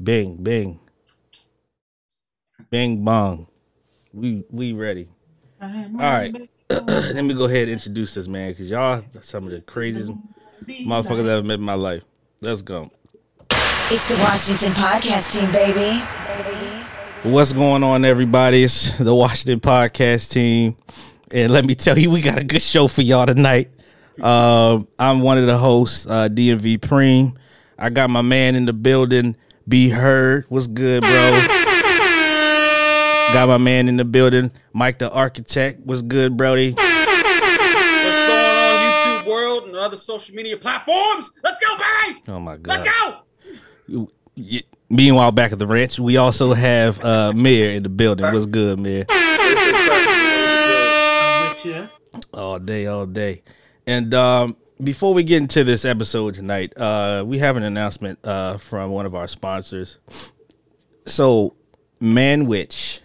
Bing, bing. Bing bong. We we ready. All right. Let me go ahead and introduce this man because y'all are some of the craziest motherfuckers I ever met in my life. Let's go. It's the Washington Podcast Team, baby. What's going on, everybody? It's the Washington Podcast Team. And let me tell you, we got a good show for y'all tonight. Uh, I'm one of the hosts, uh, DMV Preem. I got my man in the building, Be Heard. What's good, bro? Got my man in the building, Mike the Architect. What's good, Brody? What's going on, YouTube world and other social media platforms? Let's go, baby! Oh my god. Let's go! Y- Meanwhile, back at the ranch, we also have uh Mayor in the building. What's good, Mayor? I'm with you. All day, all day. And um before we get into this episode tonight, uh we have an announcement uh from one of our sponsors. So Manwich,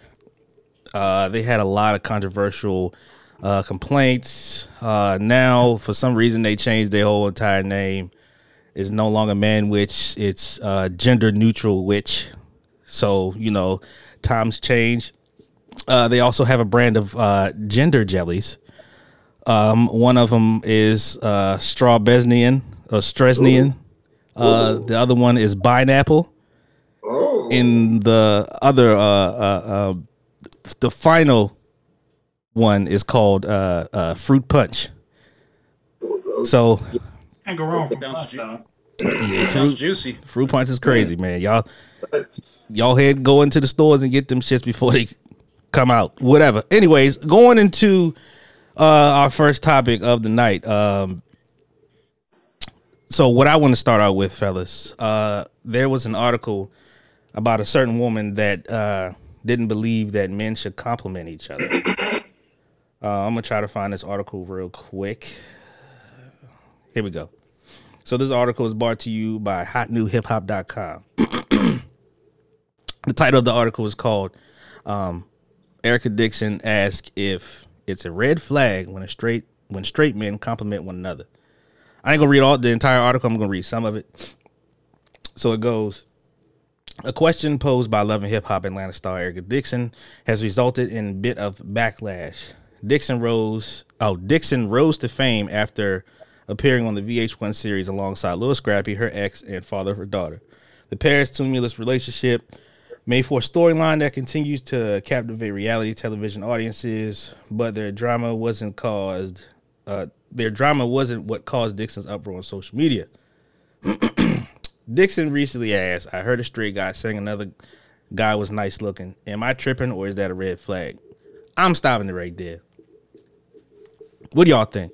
uh they had a lot of controversial uh complaints. Uh now for some reason they changed their whole entire name. It's no longer man witch, it's uh gender neutral witch. So, you know, times change. Uh, they also have a brand of uh, gender jellies. Um, one of them is uh, strawbesnian or stresnian. Uh, the other one is pineapple. Oh, In the other, uh, uh, uh, the final one is called uh, uh, fruit punch. So Can't go wrong from Sounds punch, ju- though. Sounds juicy. fruit punch is crazy, man. Y'all, y'all head go into the stores and get them shits before they come out. Whatever. Anyways, going into uh our first topic of the night. Um so what I want to start out with, fellas, uh there was an article about a certain woman that uh didn't believe that men should compliment each other. Uh, I'm gonna try to find this article real quick. Here we go. So this article is brought to you by hotnewhiphop.com. the title of the article is called um, Erica Dixon asks if it's a red flag when a straight when straight men compliment one another. I ain't gonna read all the entire article. I'm gonna read some of it. So it goes. A question posed by Love and Hip Hop Atlanta star Erica Dixon has resulted in a bit of backlash. Dixon rose, oh Dixon rose to fame after appearing on the VH1 series alongside Lil Scrappy, her ex, and father of her daughter. The pair's tumultuous relationship made for a storyline that continues to captivate reality television audiences, but their drama wasn't caused. Uh, their drama wasn't what caused Dixon's uproar on social media. Dixon recently asked, I heard a straight guy saying another guy was nice looking. Am I tripping or is that a red flag? I'm stopping it right there. What do y'all think?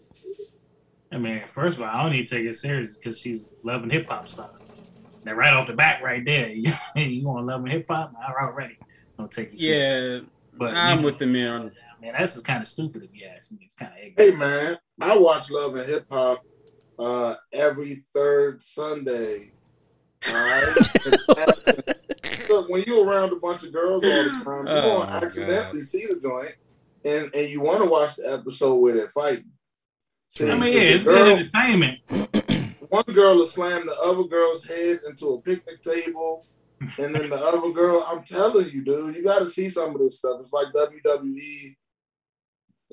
I mean, first of all, I don't need to take it serious because she's loving hip hop stuff. Now, right off the bat, right there, you want to love and hip hop? I already don't take you serious. Yeah, but I'm you- with the man Man, that's just kind of stupid if you ask me. It's kind of hey man, I watch Love and Hip Hop uh, every third Sunday. All right. Look, when you're around a bunch of girls all the time, you're Oh, gonna my accidentally see the joint, and and you want to watch the episode where they're fighting. See, I mean, yeah, the it's girl- good entertainment. one girl will slam the other girl's head into a picnic table, and then the other girl, I'm telling you, dude, you got to see some of this stuff. It's like WWE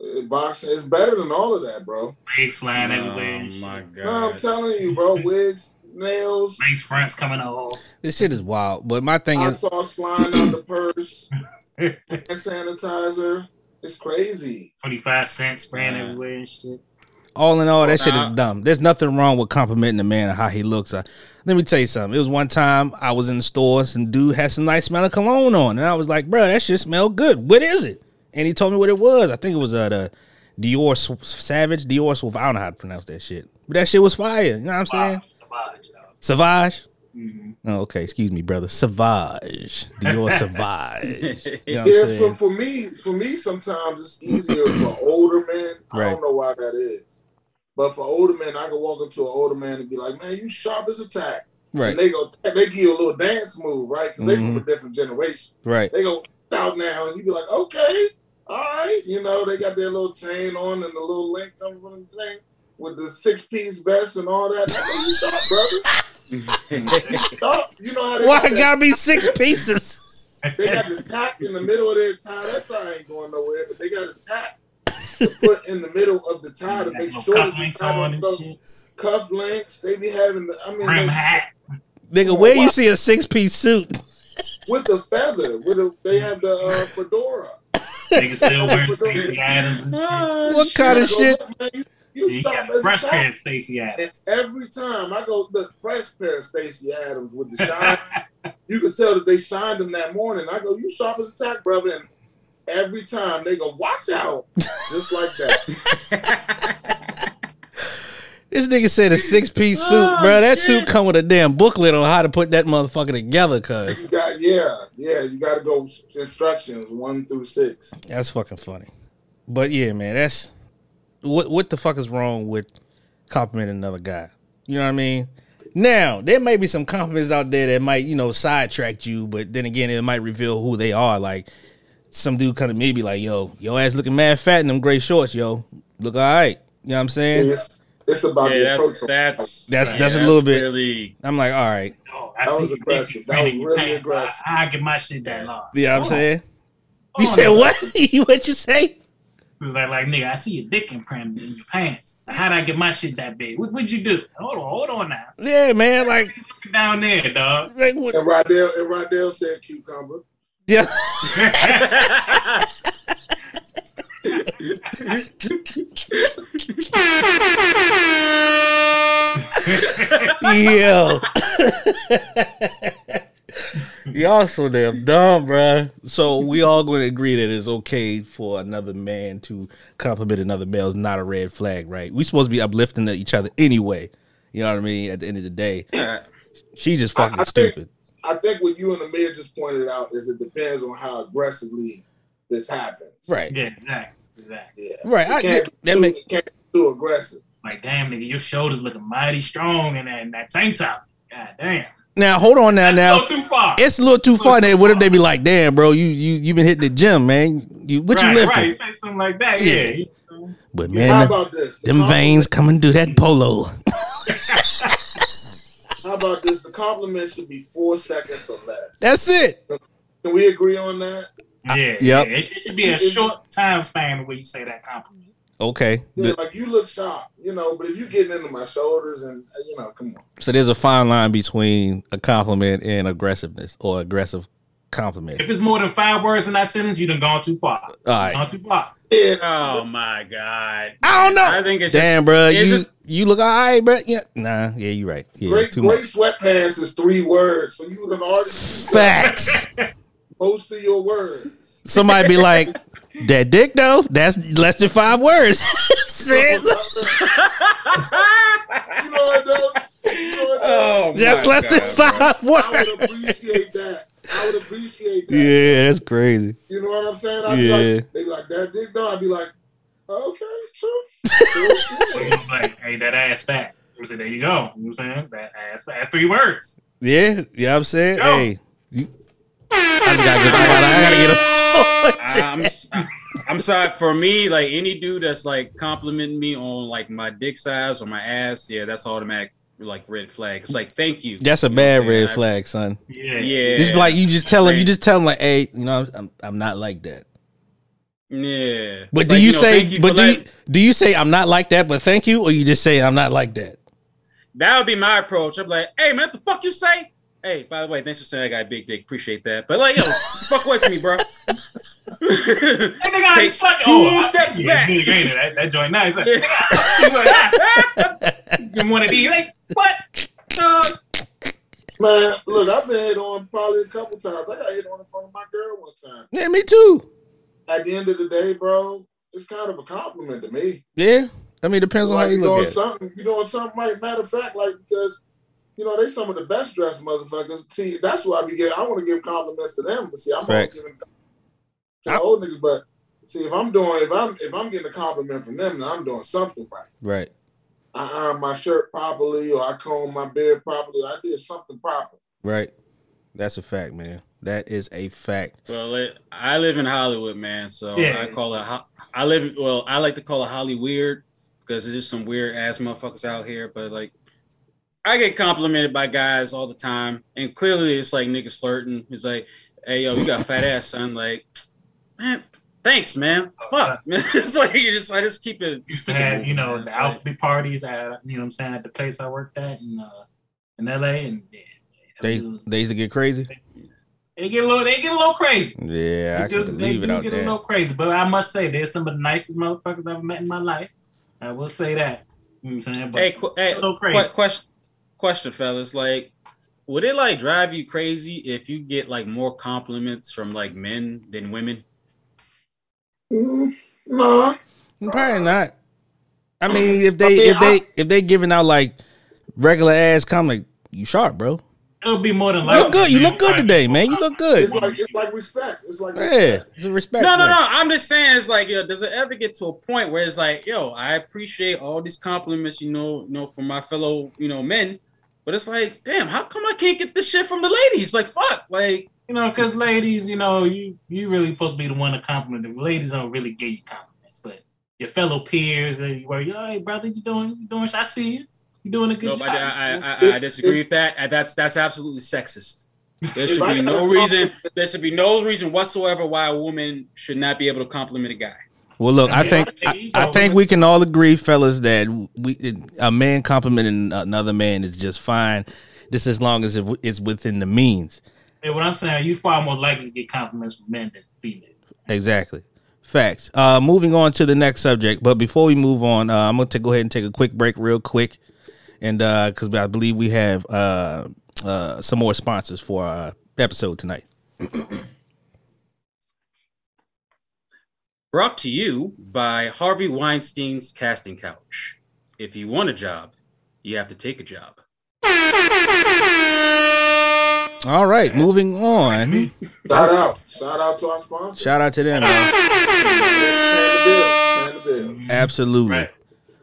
uh, boxing. It's better than all of that, bro. Legs flying Oh everywhere. and shit. my No, I'm telling you, bro. Wigs, nails, Legs fronts coming off. This shit is wild. But my thing hot is, saw flying out the purse, hand sanitizer. It's crazy. 25 cents spraying Yeah. everywhere and shit. All in all, that shit is dumb. There's nothing wrong with complimenting a man and how he looks. Uh, let me tell you something. It was one time I was in the stores and dude had some nice smelling cologne on, and I was like, "Bro, that shit smell good. What is it?" And he told me what it was. I think it was uh, the Dior Savage, Dior Swift. I don't know how to pronounce that shit, but that shit was fire. You know what I'm saying? Savage, dog. Savage. Mhm. Oh, okay, excuse me, brother. Savage, Dior Savage. You know Yeah, for, for me, for me, sometimes it's easier for older men. I don't know why that is. But for older men, I can walk up to an older man and be like, "Man, you sharp as a tack." Right, And they go, they give you a little dance move, right? Because they from Mhm. a different generation. right. They go out now, and you be like, "Okay, all right." You know, they got their little chain on and the little link on the thing with the six piece vest and all that. I know you sharp, brother. Oh, you know how they Why got it that- gotta be six pieces? They got the tack in the middle of their tie. That tie ain't going nowhere, but they got a tack to put in the middle of the tie to make sure that the cufflinks on don't and shit. Cuff links. They be having. The, I mean, Rim they, hat. Nigga, where you see a six piece suit? with the feather, with the, they have the uh, fedora. Nigga still wearing Stacy Adams and shit. What kind of You shit? man, you, you You got a a fresh pair of Stacy Adams. Every time I go, look, fresh pair of Stacy Adams with the shine. you can tell that they shined them that morning. I go, you sharp as a tack, brother. And every time they go, watch out, just like that. This nigga said a six piece suit, Oh, bro. That shit. suit come with a damn booklet on how to put that motherfucker together, cuz. You got, yeah, yeah. You got to go instructions one through six. That's fucking funny. But yeah, man, that's what what the fuck is wrong with complimenting another guy? You know what I mean? Now, there may be some compliments out there that might, you know, sidetrack you, but then again, it might reveal who they are. Like some dude come to me be like, yo, your ass looking mad fat in them gray shorts, yo. Look all right. You know what I'm saying? It's, it's about the Yeah, approach. that's that's That's- yeah, a little bit- Really, I'm like, all right. Oh, I That see was you aggressive. dick That was really pants, aggressive. I, I get my shit that long. You know what I'm Hold saying? on. You said on. what? what you say? It's like, like, nigga, I see your dick imprint in your pants. How'd I get my shit that big? What would you do? Hold on, hold on now. Yeah, man. Like, down there, dog. like what? And Rydell, and Rydell said cucumber. Yeah. Yo. Y'all so damn dumb, bruh. So we all going to agree that it's okay for another man to compliment another male is not a red flag, right? We supposed to be uplifting each other anyway. You know what I mean? At the end of the day, she just fucking I- I think- stupid. I think what you and Amir just pointed out is it depends on how aggressively this happens. Right. Yeah, exactly. Exactly. Yeah. Right. It I, can't, that, be that too, make it can't be too aggressive. Like, damn, nigga, your shoulders looking mighty strong in that, in that tank top. God damn. now. Hold on now. Now Go too far. it's a little too far. There. What if they be like, "Damn, bro, you you you been hitting the gym, man? You what right, you lifting?" right. Say something like that. Yeah. Yeah. But How man, about this? The them compliment- veins coming through that polo. How about this? The compliment should be four seconds or less. That's it. Can we agree on that? Yeah. Yep. yeah. It, should- it should be a short time span where you say that compliment. Okay. Yeah, The- like you look sharp, you know, but if you getting into my shoulders and you know, come on. so there's a fine line between a compliment and aggressiveness or aggressive compliment. If it's more than five words in that sentence, you done gone too far. All right. Gone too far. Yeah, oh my god. I don't know. I think it's Damn, bro, it's you just- you look all right, bro. Yeah, nah, yeah, you're right. Yeah, great, too great much. sweatpants is three words, so you done already used Facts. most of your words. Somebody be like, "That dick though, that's less than five words." You know what though? You know what though? Oh, that's my less than God, five I words. would appreciate that. I would appreciate that. Yeah, that's crazy. You know what I'm saying? I'd be Yeah. like, they be like that dick though. I'd be like, okay, true. True. It's like, hey, that ass fat. I said, there you go. You know what I'm saying? That ass fat. That's three words. Yeah, you know what I'm saying? Yo. Hey, you, I just gotta get, I gotta, I gotta get a. I'm, s- I'm sorry for me. Like any dude that's like complimenting me on like my dick size or my ass, yeah, that's automatic like red flag. It's like thank you. That's a You bad red I- flag, son. Yeah. Yeah, Just like you just tell him, you just tell him like, hey, you know, I'm, I'm not like that. yeah. But It's do like, you know, say, you but do you, do you say I'm not like that, but thank you, or you just say I'm not like that? that would be my approach. I'm like, hey man, what the fuck you say? Hey, by the way, thanks for saying I got a big dick. Appreciate that. But like, yo, fuck away from me, bro. Hey, nigga, I Take suck. two Oh, I- steps yeah, back. Nigga. That, that joint nice. Like, ah. nigga, he's like. Give one of these. Like, what? Dog. Man, look, I've been hit on probably a couple times. I got hit on in front of my girl one time. Yeah, me too. At the end of the day, bro, it's kind of a compliment to me. Yeah, I mean, it depends on how you you look at it. something, you doing something right. Matter of fact, like because you know they some of the best dressed motherfuckers. See, that's why I be giving. I want to give compliments to them, but see, I'm always Facts. giving to the old niggas. But see, if I'm doing, if I'm if I'm getting a compliment from them, then I'm doing something right. Right. I iron my shirt properly, or I comb my beard properly. I did something proper. Right. That's a fact, man. That is a fact. Well, it, I live in Hollywood, man. So Yeah. I call it. I live. Well, I like to call it Holly weird because there's just some weird ass motherfuckers out here. But like, I get complimented by guys all the time, and clearly it's like niggas flirting. It's like, hey yo, you got fat ass, son. Like, man, thanks, man. Fuck, man. it's like you just I just keep it. Used to have, you know, the outfit parties at you know what I'm saying, at the place I worked at in uh in LA and yeah, They they used to get crazy. They get a little they get a little crazy. Yeah, I They can do- believe they it do out get a little crazy. But I must say, they're some of the nicest motherfuckers I've met in my life. I will say that. You know what I'm saying? But Hey, qu- hey, a crazy. que- question, question, fellas. Like, would it like drive you crazy if you get like more compliments from like men than women? Mm, no. Probably not. I mean, if they I mean, if they I- if they giving out like regular ass comment, you sharp, bro. it'll be more than You likely. look good. You look good today, man. You look good. It's like it's like respect. It's like Yeah, it's a respect. No, no, thing. no. I'm just saying, it's like, yo, does it ever get to a point where it's like, yo, I appreciate all these compliments, you know, you know, from my fellow, you know, men, but it's like, damn, how come I can't get this shit from the ladies? Like, fuck, like, You know, because ladies, you know, you you really supposed to be the one to compliment. The ladies don't really give you compliments, but your fellow peers, they were, yo, hey brother, you doing you doing? I see you. You doing a good no, job. I, I, I, I disagree with that. That's that's absolutely sexist. There should be no reason. There should be no reason whatsoever why a woman should not be able to compliment a guy. Well, look, I think I I, think you I know, think we can all agree, fellas, that we a man complimenting another man is just fine, just as long as it, it's within the means. And what I'm saying, you far more likely to get compliments from men than females. Exactly. Facts. Uh, moving on to the next subject, but before we move on, uh, I'm gonna take, go ahead and take a quick break, real quick, and because I believe we have uh, uh, some more sponsors for our episode tonight. Brought to you by Harvey Weinstein's Casting Couch. If you want a job, you have to take a job. All right, moving on. Shout out. Shout out to our sponsor. Shout out to them. man. Paying the bills. Paying the bills. Absolutely. Right.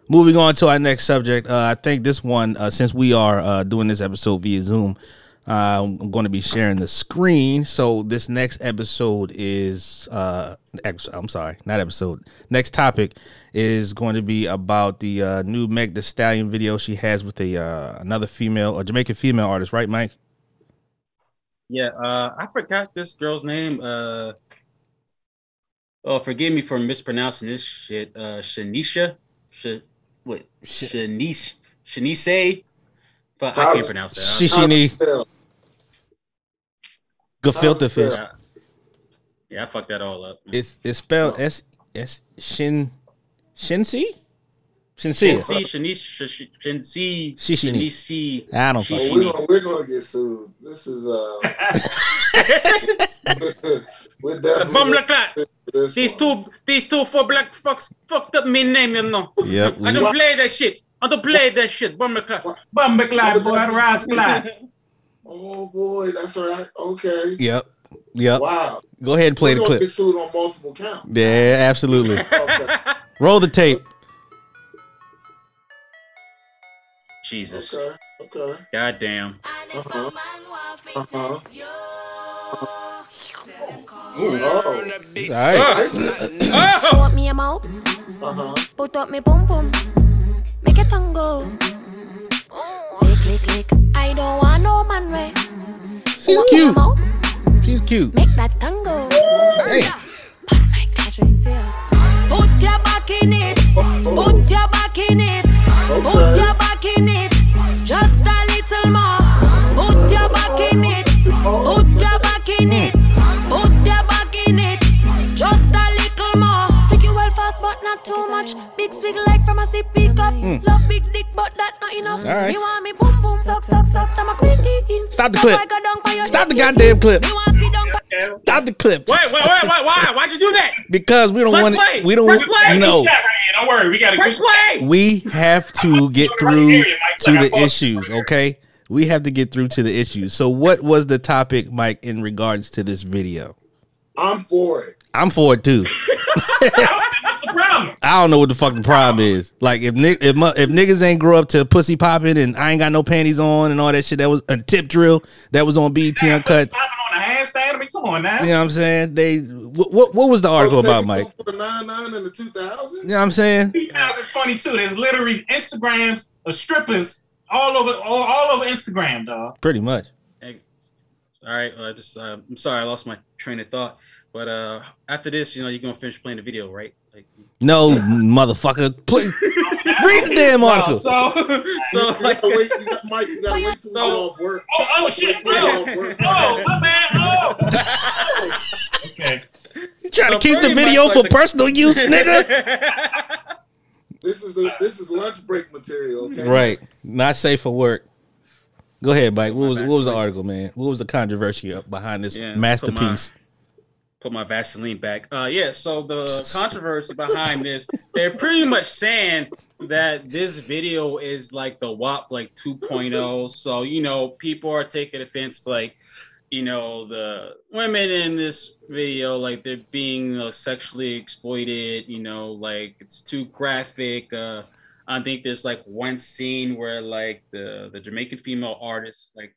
Moving on to our next subject. Uh, I think this one, uh, since we are uh, doing this episode via Zoom, uh, I'm going to be sharing the screen. So this next episode is, uh, ex- I'm sorry, not episode. Next topic is going to be about the uh, new Meg The Stallion video she has with a uh, another female, a Jamaican female artist, right, Mike? Yeah, uh, I forgot this girl's name. Uh, oh, forgive me for mispronouncing this shit. Uh, Shanisha, Sh- what? Sh- Shanice, Shanice. But I can't pronounce that. She How's she it need spelled? good filter fish. spelled? yeah, I fucked that all up. It's it's spelled S S Shin Shinsi Shinsi. Shansi, Shanice, Shansi, She- she Shanice. I don't She- fucking Well, she we're, gonna, we're gonna get sued. This is uh, we're Bum definitely like that. this These one. two, these two four black fucks fucked up me name, you know. Yep. I don't play that shit. I don't play that shit. Bum like that. Bumberclad, boy, Rasclad. Oh boy, that's all right. Okay. Yep. Yep. Wow. Go ahead and play we're the clip. get sued on multiple counts. Yeah, absolutely. Okay. Roll the tape. Jesus. Okay. Okay. God damn. Uh-huh. Uh-huh. All Oh. right. Oh! Put me Uh-huh. put up me pum pum, make it tango. Lick, lick, lick. I don't want no man way. She's Put cute. She's cute. Make that tango. Hey. But my clashing here. Put your back in it. Put your back in it. Put your back in it. Just a little more. Put your back in it. Put your back in it. Put your back in it. Just a little more. Take you well fast, but not too much. Big swig like from a sippy cup. Love big dick, but that not enough. Mm. All right. You want me boom boom, suck suck suck. I'm a queen. Stop the clip. I go down by Stop the goddamn clip. Stop the clip. Wait, wait, wait, wait, why? Why'd you do that? Because we don't Press want play. we don't Press play. no. Shot right here. Don't worry, we got a Press good. play. We have to get through here, to Like the issues, okay? We have to get through to the issues. So what was the topic, Mike, in regards to this video? I'm for it. I'm for it too. That's the problem. I don't know what the fuck the problem is. Like if ni- if, mu- if niggas ain't grow up to pussy popping and I ain't got no panties on and all that shit that was a tip drill that was on BT uncut. Popping on a handstand. I mean, come on now. You know what I'm saying? They what what, what was the article Take about, Mike? For the nine nine and the two thousand. You know what I'm saying? 2022. There's literally Instagrams of strippers all over all, all over Instagram, dog. Pretty much. Hey, all right, well, I just uh, I'm sorry I lost my train of thought. But uh after this, you know, you're gonna finish playing the video, right? Like No, motherfucker. Please read the damn article. So so you like gotta wait, you got, Mike, you gotta oh, wait till you So- get off work. Oh, oh shit! Wait till you Oh, get off work. oh, my bad. Oh. okay. You trying So to keep the pretty much video like for the- personal use, nigga? This is the this is lunch break material. Okay. right. Not safe for work. Go ahead, Mike. What was what was the article, man? What was the controversy behind this Yeah, masterpiece? Put my Vaseline back. Uh, yeah. So the controversy behind this, they're pretty much saying that this video is like the WAP like 2.0. So you know, people are taking offense, like you know, the women in this video, like they're being uh, sexually exploited. You know, like it's too graphic. Uh, I think there's like one scene where like the the Jamaican female artist like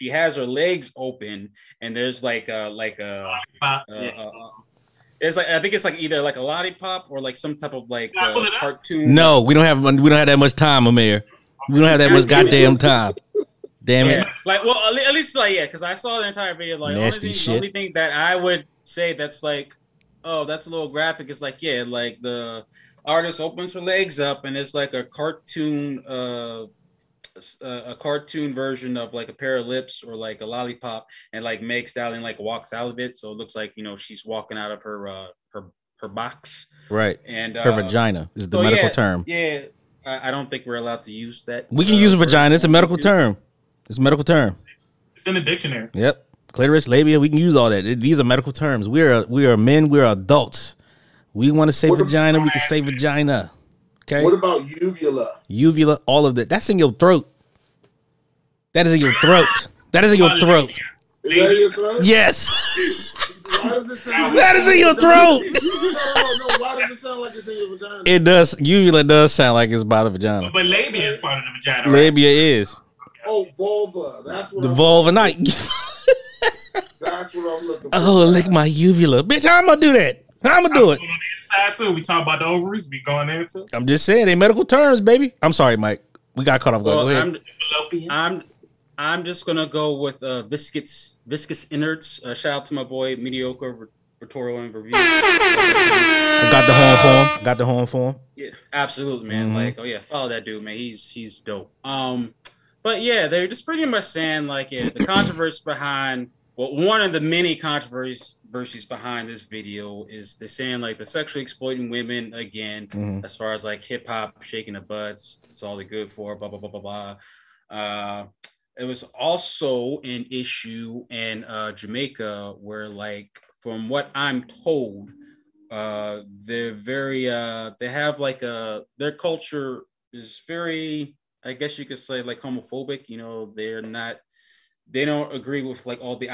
she has her legs open and there's like a like a Pop, uh, yeah. uh, it's like I think it's like either like a lollipop or like some type of like uh, cartoon. No, we don't have we don't have that much time, Amir. We don't have that much goddamn time. Damn it. Like well, at least like yeah, because I saw the entire video. Like the only, thing, shit. the only thing that I would say that's like, oh, that's a little graphic. It's like yeah, like the artist opens her legs up and it's like a cartoon, uh, s- uh, a cartoon version of like a pair of lips or like a lollipop, and like Meg Stallion like walks out of it, so it looks like you know she's walking out of her uh her her box Right. and Her uh, vagina is the so, medical yeah, term. Yeah, I, I don't think we're allowed to use that. We can uh, use a vagina. It's a medical YouTube. term. It's a medical term. It's in the dictionary. Yep. Clitoris, labia, we can use all that. These are medical terms. We are we are men, we're adults. We want to say What the- vagina, we can say vagina. Okay? What about uvula? Uvula, all of that. That's in your throat. That is in your throat. That is in your throat. Is that your throat? Yes. Why does it sound? That is in your throat. No, no, no. Why does it sound like it's in your vagina? It does. Uvula does sound like it's by the vagina. But labia is part of the vagina. Right? Labia is oh, vulva. That's what. the I'm, vulva night. That's what I'm looking oh, for. oh, lick my uvula, bitch. I'm gonna do that? I'm gonna do it? On the inside we talk about the ovaries. We going there too. I'm just saying, they medical terms, baby. I'm sorry, Mike. We got caught off guard. Well, Go ahead. I'm I'm I'm just gonna go with uh, viscous viscous innards. Uh, shout out to my boy mediocre rhetorical and review. I got the horn for him. Got the horn for him. Yeah, absolutely, man. Mhm. Like, oh yeah, follow that dude, man. He's he's dope. Um, but yeah, they're just pretty much saying like, yeah, the controversy behind well, one of the many controversies controversies behind this video is they're saying like the sexually exploiting women again, Mhm. as far as like hip hop shaking the butts. That's all they're good for. Blah blah blah blah blah. Uh, it was also an issue in uh, Jamaica where, like, from what I'm told, uh, they're very uh, they have like a their culture is very, I guess you could say, like homophobic. You know, they're not they don't agree with like all the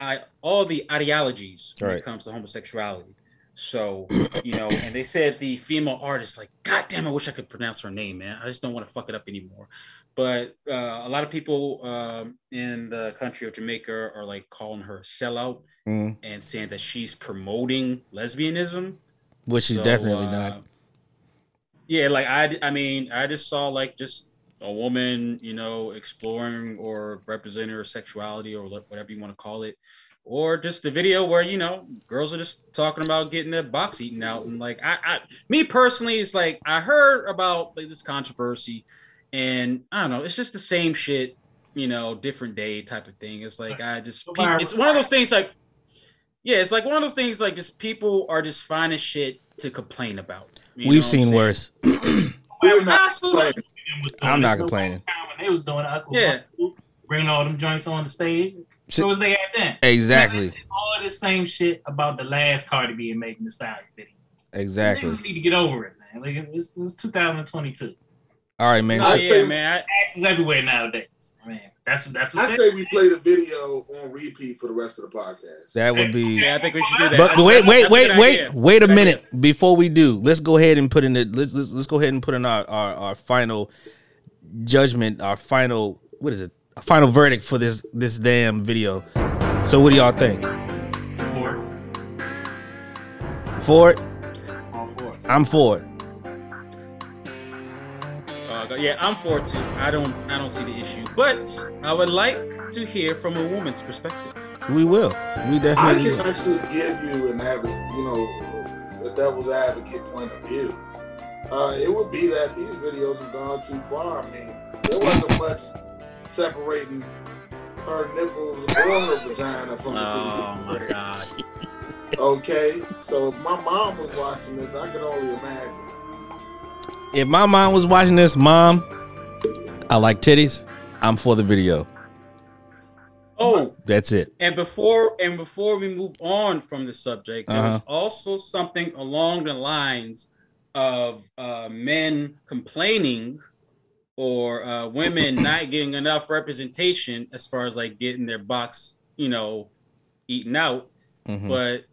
I, all the ideologies when Right. it comes to homosexuality. So, you know, and they said the female artist, like, God damn, I wish I could pronounce her name, man. I just don't want to fuck it up anymore. But uh, a lot of people um, in the country of Jamaica are like calling her a sellout Mhm. and saying that she's promoting lesbianism. Which she's So, definitely uh, not. Yeah, like I, I mean, I just saw like just a woman, you know, exploring or representing her sexuality or whatever you want to call it, or just a video where you know girls are just talking about getting their box eaten out, and like I, I, me personally, it's like I heard about like this controversy, and I don't know, it's just the same shit, you know, different day type of thing. It's like I just, So it's one of those things like. Yeah, it's like one of those things like just people are just finding shit to complain about. You We've what seen worse. We're not Absolutely. Playing. was doing I'm not complaining. They was doing it, Uncle Yeah. Buck, bringing all them joints on the stage. Shit. So was they at then? Exactly. All this same shit about the last Cardi B and making the style video. Exactly. Niggas need to get over it, man. Like it's, it's 2022. All right, man. Oh I yeah, man. Ass is everywhere nowadays. I mean, that's what that's what. I say we play the video on repeat for the rest of the podcast. That would be. yeah, I think we should do that. But That's- wait, wait, wait, wait, idea. wait a minute before we do. Let's go ahead and put in the let's let's, let's go ahead and put in our, our our final judgment, our final what is it? A final verdict for this this damn video. So what do y'all think? for For it? all for. I'm for it. Oh, go But yeah, I'm for it too. I don't I don't see the issue. But I would like to hear from a woman's perspective. We will. We definitely. I can will. actually give you an advocate, you know, the devil's advocate point of view. Uh, it would be that these videos have gone too far. I mean, there wasn't much separating her nipples or her vagina from the Oh my TV. god. Okay, so if my mom was watching this, I can only imagine. If my mom was watching this, mom, I like titties. I'm for the video. Oh, That's it. and before and before we move on from the subject, there was Uh-huh. also something along the lines of uh, men complaining or uh, women not getting enough representation as far as like getting their box, you know, eaten out. Mhm. But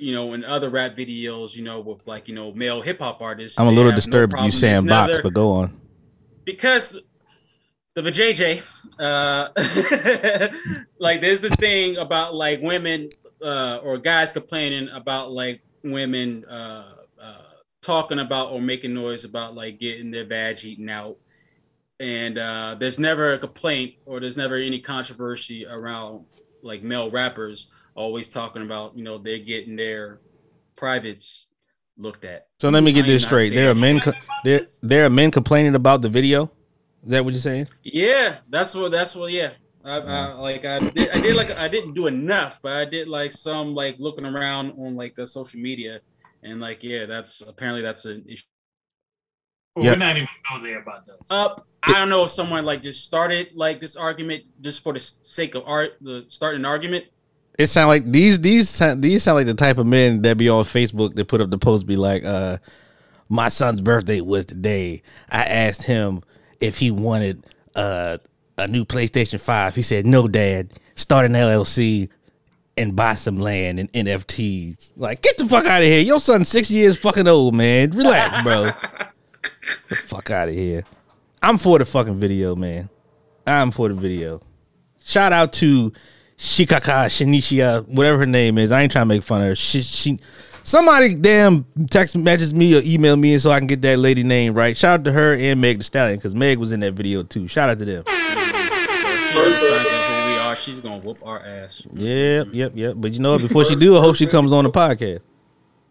you know, in other rap videos, you know, with like you know male hip hop artists, I'm a little have no disturbed you saying box, but go on. because the vajayjay, uh, like there's this thing about like women uh, or guys complaining about like women uh, uh, talking about or making noise about like getting their badge eaten out, and uh, there's never a complaint or there's never any controversy around like male rappers always talking about you know they're getting their privates looked at. So let me get ain't this straight. There are men. Co- there, there are men complaining about the video. Is that what you're saying? Yeah, that's what. That's what. Yeah, I, I mm. like. I did. I did like. I didn't do enough, but I did like some like looking around on like the social media, and like yeah, that's apparently that's an issue. Well, Yeah. We're not even go there about those. Up. I don't know if someone like just started like this argument just for the sake of art, the starting an argument. It sound like these these these sound like the type of men that be on Facebook that put up the post be like, uh, my son's birthday was today. I asked him if he wanted uh, a new PlayStation Five. He said, "No, Dad. Start an LLC and buy some land and NFTs." Like, get the fuck out of here. Your son's six years fucking old, man. Relax, bro. the fuck out of here. I'm for the fucking video, man. I'm for the video. Shout out to Shikaka Shanishia, whatever her name is. I ain't trying to make fun of her. She, she, somebody damn text message me or email me so I can get that lady name right. Shout out to her and Meg the Stallion because Meg was in that video too. Shout out to them. She First, understands who we are. She's gonna whoop our ass. Yep, yep, yep. But you know what? Before she do, I hope she comes on the podcast.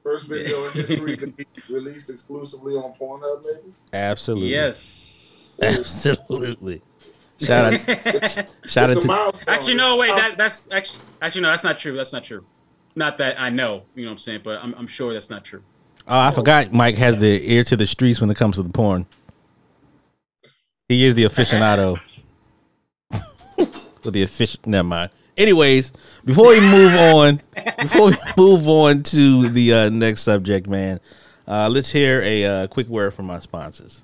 First video in history to be released exclusively on Pornhub, maybe. Absolutely. Yes. Absolutely. Shout out, shout out to milestone. Actually, no. Wait. That, that's actually. Actually, no. That's not true. That's not true. Not that I know. You know what I'm saying? But I'm, I'm sure that's not true. Oh, I forgot Mike has the ear to the streets when it comes to the porn. He is the aficionado. With the official never mind. Anyways, before we move on, before we move on to the uh, next subject, man, uh, let's hear a uh, quick word from our sponsors.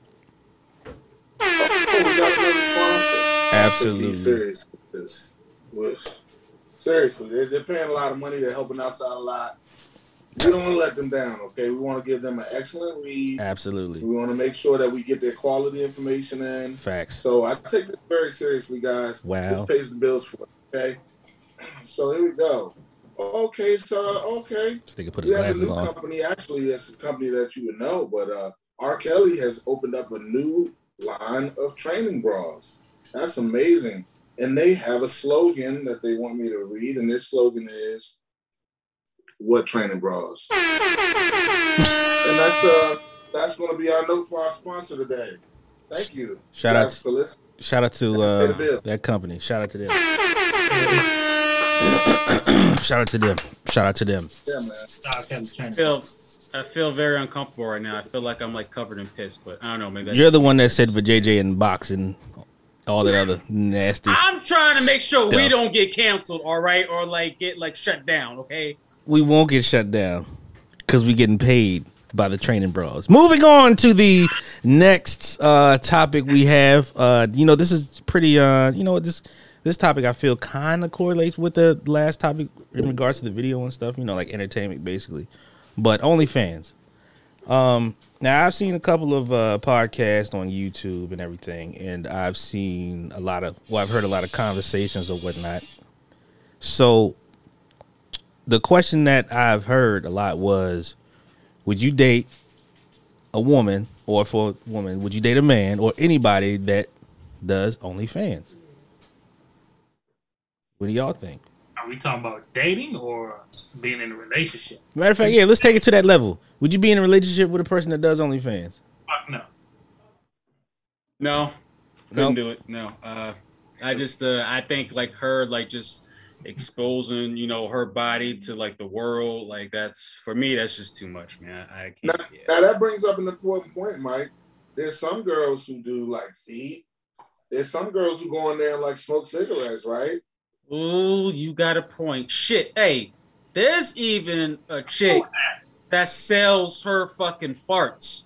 Absolutely. Serious with this. With- seriously, they're, they're paying a lot of money. They're helping us out a lot. We don't want to let them down, okay? We want to give them an excellent read. Absolutely. We want to make sure that we get their quality information in. Facts. So I take this very seriously, guys. Wow. This pays the bills for it, okay? So here we go. Okay, so okay. They can put his We have a new on. company. Actually, it's a company that you would know, but uh, R. Kelly has opened up a new line of training bras. That's amazing. And they have a slogan that they want me to read, and this slogan is "What training bras?" and that's uh, that's going to be our note for our sponsor today. Thank you. Shout out guys, for listening. Shout out to uh, that company. Shout out to them. Shout out to them. Shout out to them. Yeah, man. Nah, Kevin I feel. I feel very uncomfortable right now. I feel like I'm like covered in piss, but I don't know. Maybe that's You're the one that said vajayjay and box and all that other nasty. I'm trying to make sure we don't get canceled, all right, or like get like shut down. Okay. we won't get shut down because we're getting paid by the training bras. Moving on to the next uh, topic we have. Uh, you know, this is pretty. Uh, you know, what this this topic I feel kind of correlates with the last topic in regards to the video and stuff. You know, like entertainment basically, but OnlyFans. Um, now I've seen a couple of uh, podcasts on YouTube and everything, and I've seen a lot of. Well, I've heard a lot of conversations or whatnot. So the question that I've heard a lot was, would you date a woman, or for a woman, would you date a man or anybody that does OnlyFans? What do y'all think? Are we talking about dating or being in a relationship? Matter of fact, yeah, let's take it to that level. Would you be in a relationship with a person that does OnlyFans? Fuck no. No, couldn't Nope. do it. No, uh, I just uh, I think like her like just exposing you know her body to like the world like that's for me that's just too much, man. I Now, can't. Yeah. now that brings up an important point, Mike. There's some girls who do like feet. There's some girls who go in there and like smoke cigarettes, right? Ooh, you got a point. Shit, hey, there's even a chick that sells her fucking farts.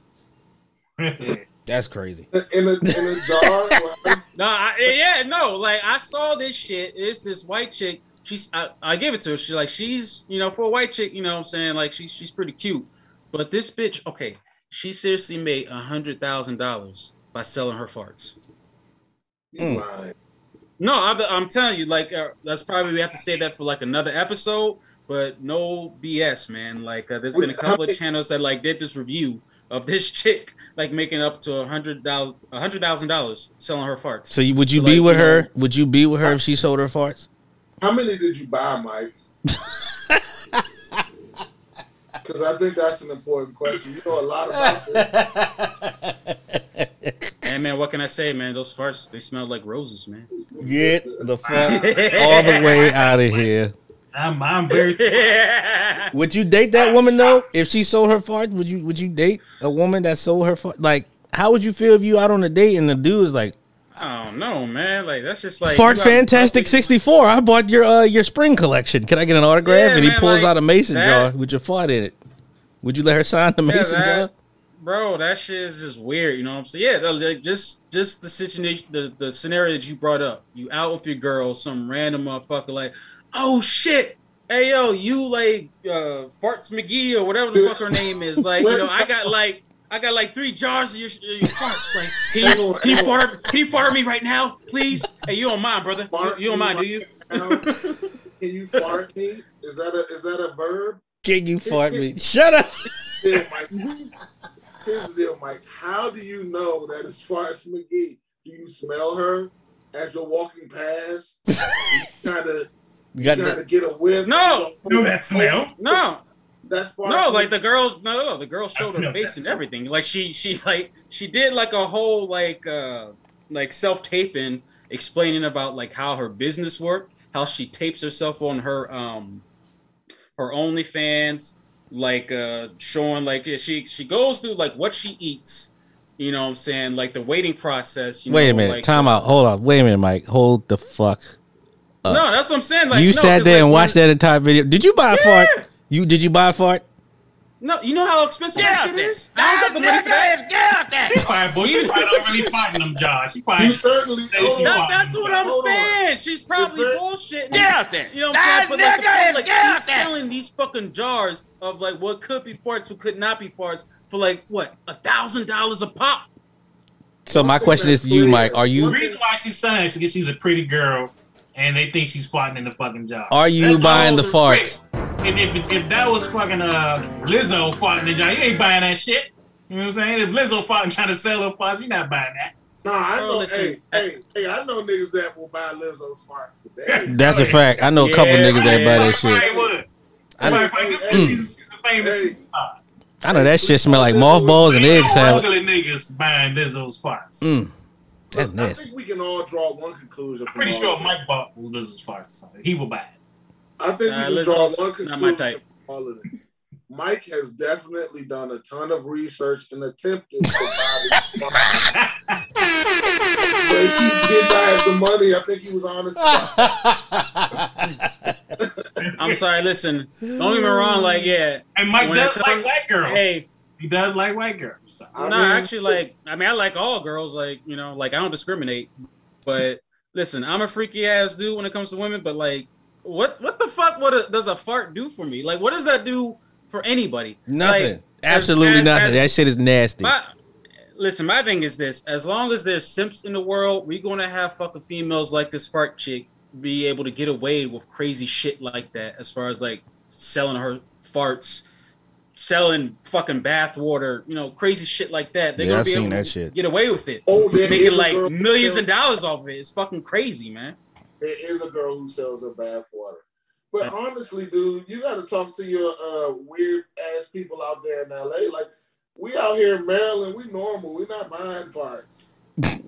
That's crazy. In a in a jar. No, I, yeah, no, like I saw this shit. It's this white chick. She's I, I gave it to her. She's like she's you know for a white chick, you know what I'm saying like she's she's pretty cute. But this bitch, okay, she seriously made a hundred thousand dollars by selling her farts. you Mm. Lying. No, I'm, I'm telling you, like uh, that's probably we have to say that for like another episode. But no BS, man. Like uh, there's been a couple of channels that like did this review of this chick like making up to a hundred dollars, a hundred thousand dollars selling her farts. So you, would you So, be like, with you know- her? Would you be with her if she sold her farts? How many did you buy, Mike? Because I think that's an important question. You know a lot about this. And man, what can I say, man? Those farts they smell like roses, man. Get the fuck all the way out of here. I'm, I'm very. Would you date that woman though? If she sold her farts, would you would you date a woman that sold her fart? Like, how would you feel if you out on a date and the dude is like, I don't know, man. Like that's just like "Fart Fantastic sixty four, I bought your uh your spring collection. Can I get an autograph?" Yeah, and he man, pulls like, out a mason that- jar with your fart in it. Would you let her sign the Yeah, mason that- jar? Bro. That shit is just weird. You know what I'm saying? Yeah, that- like, just just the situation, the the scenario that you brought up. You out with your girl, some random motherfucker like, oh shit. Hey yo, you like uh farts McGee or whatever the fuck her name is. Like, you know, I got like I got like three jars of your, your farts. Like, can you, can you fart? Can you fart me right now, please? Hey, you don't mind, brother? You, Fart you don't mind, do you? Can you fart me? Is that a is that a verb? Can you fart me? Shut up. Yeah, Mike. Here's the deal, Mike. How do you know that it's Farts McGee? Do you smell her as you're walking past? you kind of You got kind that. of get a whiff. No. Do that smell. No, That's Farts. No, like the girl, no, no, the girl showed her face and everything. Like she, she like she did like a whole like uh like self taping explaining about like how her business worked, how she tapes herself on her um her OnlyFans, like uh showing like yeah, she she goes through like what she eats. You know what I'm saying? Like the waiting process. You Wait a minute. like, Time out. Hold on. Wait a minute, Mike. Hold the fuck. No, that's what I'm saying. Like you no, sat there like, and watched that entire video. Did you buy a Yeah. fart? You did you buy a fart? No, you know how expensive that shit is. I don't got the money for that. She probably, boy, she probably don't really fighting them jobs. She probably. you certainly. Say she on. That, that's what I'm Hold on. saying. She's probably Is there- bullshitting. Get out there. You know what I'm saying? But like, the That point, like get she's out there. selling these fucking jars of like what could be farts, what could not be farts for like what a thousand dollars a pop. So my question is to you. Mike. Are you The reason why she's selling it is because she's a pretty girl, and they think she's farting in the fucking job. are you That's buying the whole- farts? If, if, if that was fucking uh Lizzo farting in the job, you ain't buying that shit. You know what I'm saying? If Lizzo farting trying to sell her farts, you're not buying that. Nah, I Bro, know. listen. hey, hey, hey! I know niggas that will buy Lizzo's farts today. That's a fact. I know a couple Yeah, niggas that buy that shit. would. I- Somebody this Hey, she's, she's a famous hey. I know that shit smell like mothballs and egg Ain't no salad. ugly niggas buying Lizzo's farts. Mm, that's I nasty. think we can all draw one conclusion. I'm pretty sure this. Mike bought Lizzo's farts. So he will buy it. I think Nah, we can draw one conclusion from all of this. Mike has definitely done a ton of research and attempted to buy this but he did not have the money. I think he was honest. I'm sorry. Listen, don't get me wrong. Like, yeah, And Mike does comes- like white girls. hey, He does like white girls. So. I no, mean- actually, like, I mean, I like all girls. Like, you know, like I don't discriminate. But listen, I'm a freaky ass dude when it comes to women. But like, what what the fuck? What a, does a fart do for me? Like, what does that do for anybody? Nothing. Like, Absolutely as- nothing. as- that shit is nasty. My, listen, my thing is this: as long as there's simps in the world, we're gonna have fucking females like this fart chick be able to get away with crazy shit like that. As far as like selling her farts selling fucking bath water, you know, crazy shit like that. They're Yeah, gonna I've be seen able that to shit. get away with it. Oh, there is Making a like girl- millions of dollars off of it. It's fucking crazy, man. There is a girl who sells her bath water. But honestly, dude, you got to talk to your uh, weird ass people out there in LA. Like, we out here in Maryland, we normal. We not buying farts.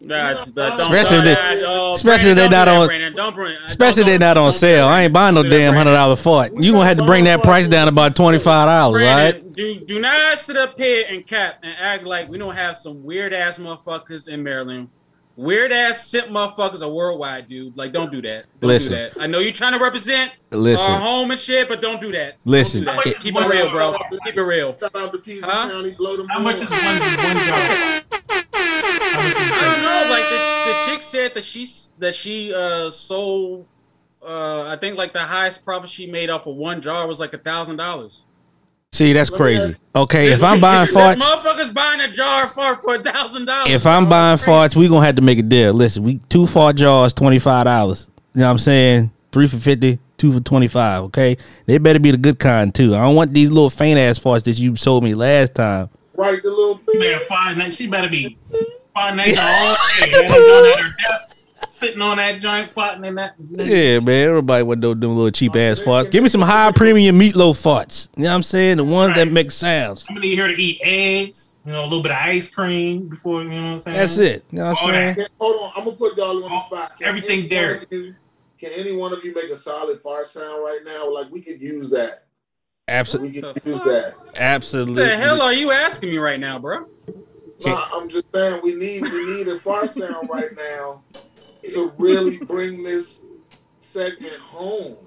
That's, You don't, Especially they- don't, uh, especially if they Brandon, not on- Brandon. Don't bring, Especially don't- they not on sale. that, I ain't buying no Don't damn hundred dollar dollar fart. You gonna have to bring that price down about twenty five dollars, all right? Brandon, do do not sit up here and cap and act like we don't have some weird ass motherfuckers in Maryland. Weird ass simp motherfuckers are worldwide, dude. Like, don't do that. Don't Listen. do that. I know you're trying to represent Listen. our home and shit, but don't do that. Listen. Don't do that. Keep it real, bro. Keep it real. Shout out to PG Huh? County, blow them How much is one, one jar? How much is I don't know. Like the, the chick said that she that she uh sold. Uh, I think like the highest profit she made off of one jar was like a thousand dollars. See, that's Let crazy. ask- Okay, if I'm buying farts, motherfuckers buying a jar of fart for a thousand dollars. if I'm buying farts, we gonna have to make a deal. Listen, we two fart jars, twenty five dollars. You know what I'm saying? Three for fifty, two for twenty five. Okay, they better be the good kind too. I don't want these little faint ass farts that you sold me last time. Right, the little She better find that. She better be find that all day. Had her done at her desk, sitting on that joint, farting in that. Yeah, man. Everybody want those them little cheap ass farts. Give me some high premium meatloaf farts. You know what I'm saying? The ones that make sounds. I'm gonna need her to eat eggs. You know, a little bit of ice cream before. You know what I'm saying? That's it. You know what I'm All saying? that. Hold on, I'm gonna put y'all on the spot. Can everything any there. you- Can any one of you make a solid fart sound right now? Like we could use that. Absolutely. We could use that. Absolutely. What the hell are you asking me right now, bro? Nah, I'm just saying we need we need a fart sound right now to really bring this segment home.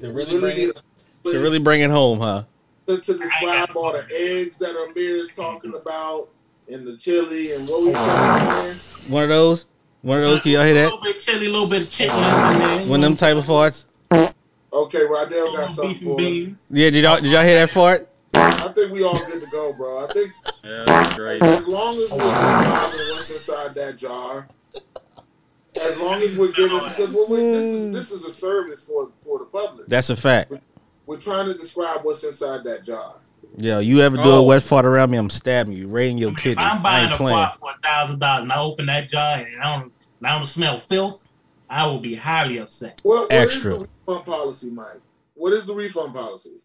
To We really bring it, to really bring it home, huh? to, to describe all the eggs that Amir is talking about and the chili and what we talking man. One of those. One of those. Can y'all hear that? A that? little bit of chili, a little bit of chitlins in there. One of them type of farts. Okay, Rodell got Beef something for us. Yeah, did y'all did y'all hear that fart? I think we all good to go, bro. I think Yeah, that's great. as long as we're describing what's inside that jar, as long as we're giving because what we, this is mm. this is a service for for the public. That's a fact. We're trying to describe what's inside that jar. Yo, you ever do a Oh. wet fart around me? I'm stabbing you, right in your I mean, kidney. if I'm I buying ain't a playing. fart for a thousand dollars and I open that jar and I don't, and I don't smell filth, I will be highly upset. What, what is Extra. the refund policy, Mike? What is the refund policy?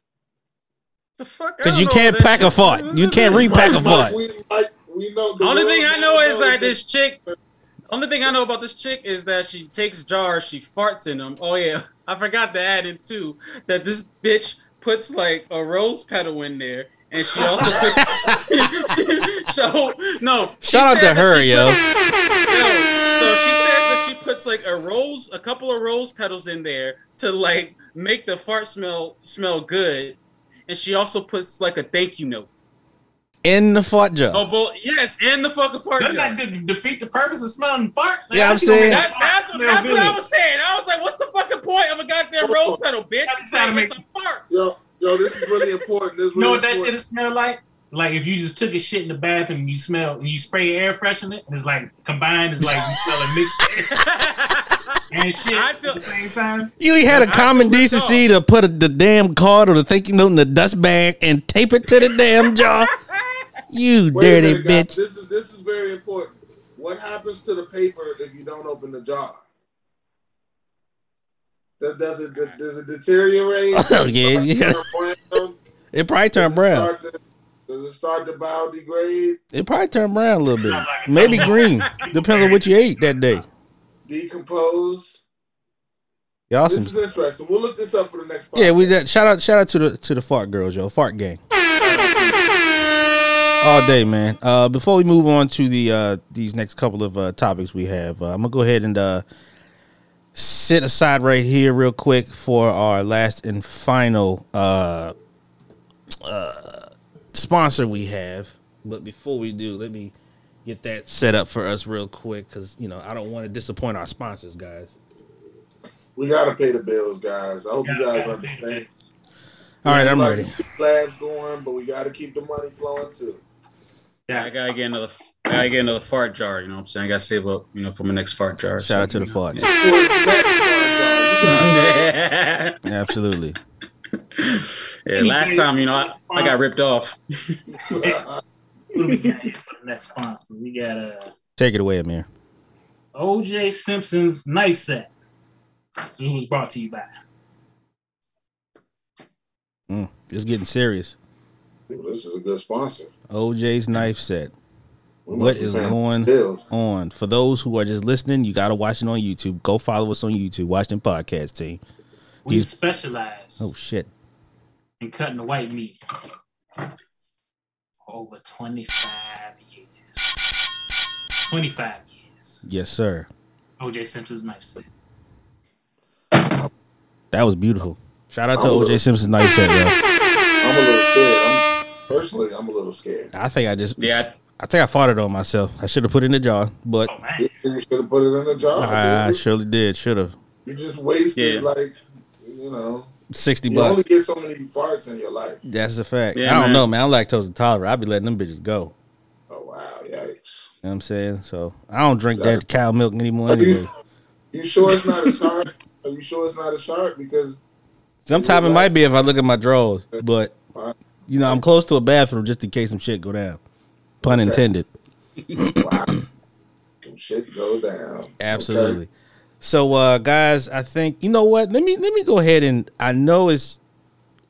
The fuck? Because you can't pack a fart. You can't repack a Mike, fart. we, Mike, we know. The only thing I know is knows that this chick. Only thing I know about this chick is that she takes jars, she farts in them. Oh yeah, I forgot to add in too that this bitch puts like a rose petal in there, and she also puts. so no. Shout out to her, she yo. put- yo. So she says that she puts like a rose, a couple of rose petals in there to like make the fart smell smell good, and she also puts like a thank you note. In the fart jar. Oh, boy, yes, in the fucking fart Doesn't jar. that de- defeat the purpose of smelling fart? Like, Yeah, I'm saying- That, fart that's smell that's what I was saying. I was like, what's the fucking point of a goddamn rose petal, bitch? I just It's, gotta make- it's a fart. Yo, yo, this is really important. This is You know really what that shit important. would smell like? Like if you just took a shit in the bathroom and you smell and you spray air freshener and it's like combined, it's like you smell a mix and shit I feel- at the same time. You ain't had a I common decency to put a, the damn card or the thank you note in the dust bag and tape it to the damn jar. You Wait dirty minute, guys. bitch. This is this is very important. What happens to the paper if you don't open the jar? Does, does it does it deteriorate? Oh, it yeah, yeah. turn brown? It probably Does turned it brown. start to- Does it start to biodegrade, It probably turned brown a little bit. Maybe green. Depends on what you ate that day. decompose? Y'all This some is interesting. We'll look this up for the next. Yeah, we podcast. did. Shout out, shout out to the to the fart girls, yo, fart gang. All day, man. Uh, before we move on to the uh, these next couple of uh, topics we have, uh, I'm gonna go ahead and uh, sit aside right here real quick for our last and final uh, uh, sponsor we have. But before we do, let me get that set up for us real quick because you know I don't want to disappoint our sponsors, guys. We gotta pay the bills, guys. I hope you guys understand. All right, I'm like ready. to Labs going, but we gotta keep the money flowing too. I gotta get another. I gotta get another fart jar. You know what I'm saying? I gotta save up. You know, for my next fart jar. Shout out to the farts. Towards the next part, y'all. You guys- the. Absolutely. yeah, last time, you know, I, I got ripped off. what do we got here for the next sponsor? We got uh Take it away, Amir. OJ Simpson's knife set. It was brought to you by. Mm, it's getting serious. Ooh, this is a good sponsor. OJ's knife set. We What must be is paying going bills. on? For those who are just listening, you gotta watch it on YouTube. Go follow us on YouTube. Watch the podcast team. We He's- specialize Oh shit. in cutting the white meat for over 25 years. 25 years. Yes, sir. OJ Simpson's knife set. That was beautiful. Shout out to OJ little- Simpson's knife set, yo. I'm a little scared. I'm, personally, I'm a little scared. I think I just Yeah, I think I fought it on myself. I should have put it in the jar, but Oh man. You, you should have put it in the jar. I dude. surely did. Should have. You just wasted Yeah. like, you know, Sixty you only bucks. get so many farts in your life. That's a fact. Yeah, I don't man. know, man. I'm lactose intolerant. I'll be letting them bitches go. Oh wow, yikes! You know what I'm saying? So I don't drink that cow milk anymore Are anyway. you, you sure it's not a shark? Are you sure it's not a shark? Because Sometimes it might be if I look at my drawers, but you know, I'm close to a bathroom just in case some shit go down. Pun Okay. intended. wow, some shit go down. Absolutely. Okay. So, uh, guys, I think you know what. Let me let me go ahead and I know it's,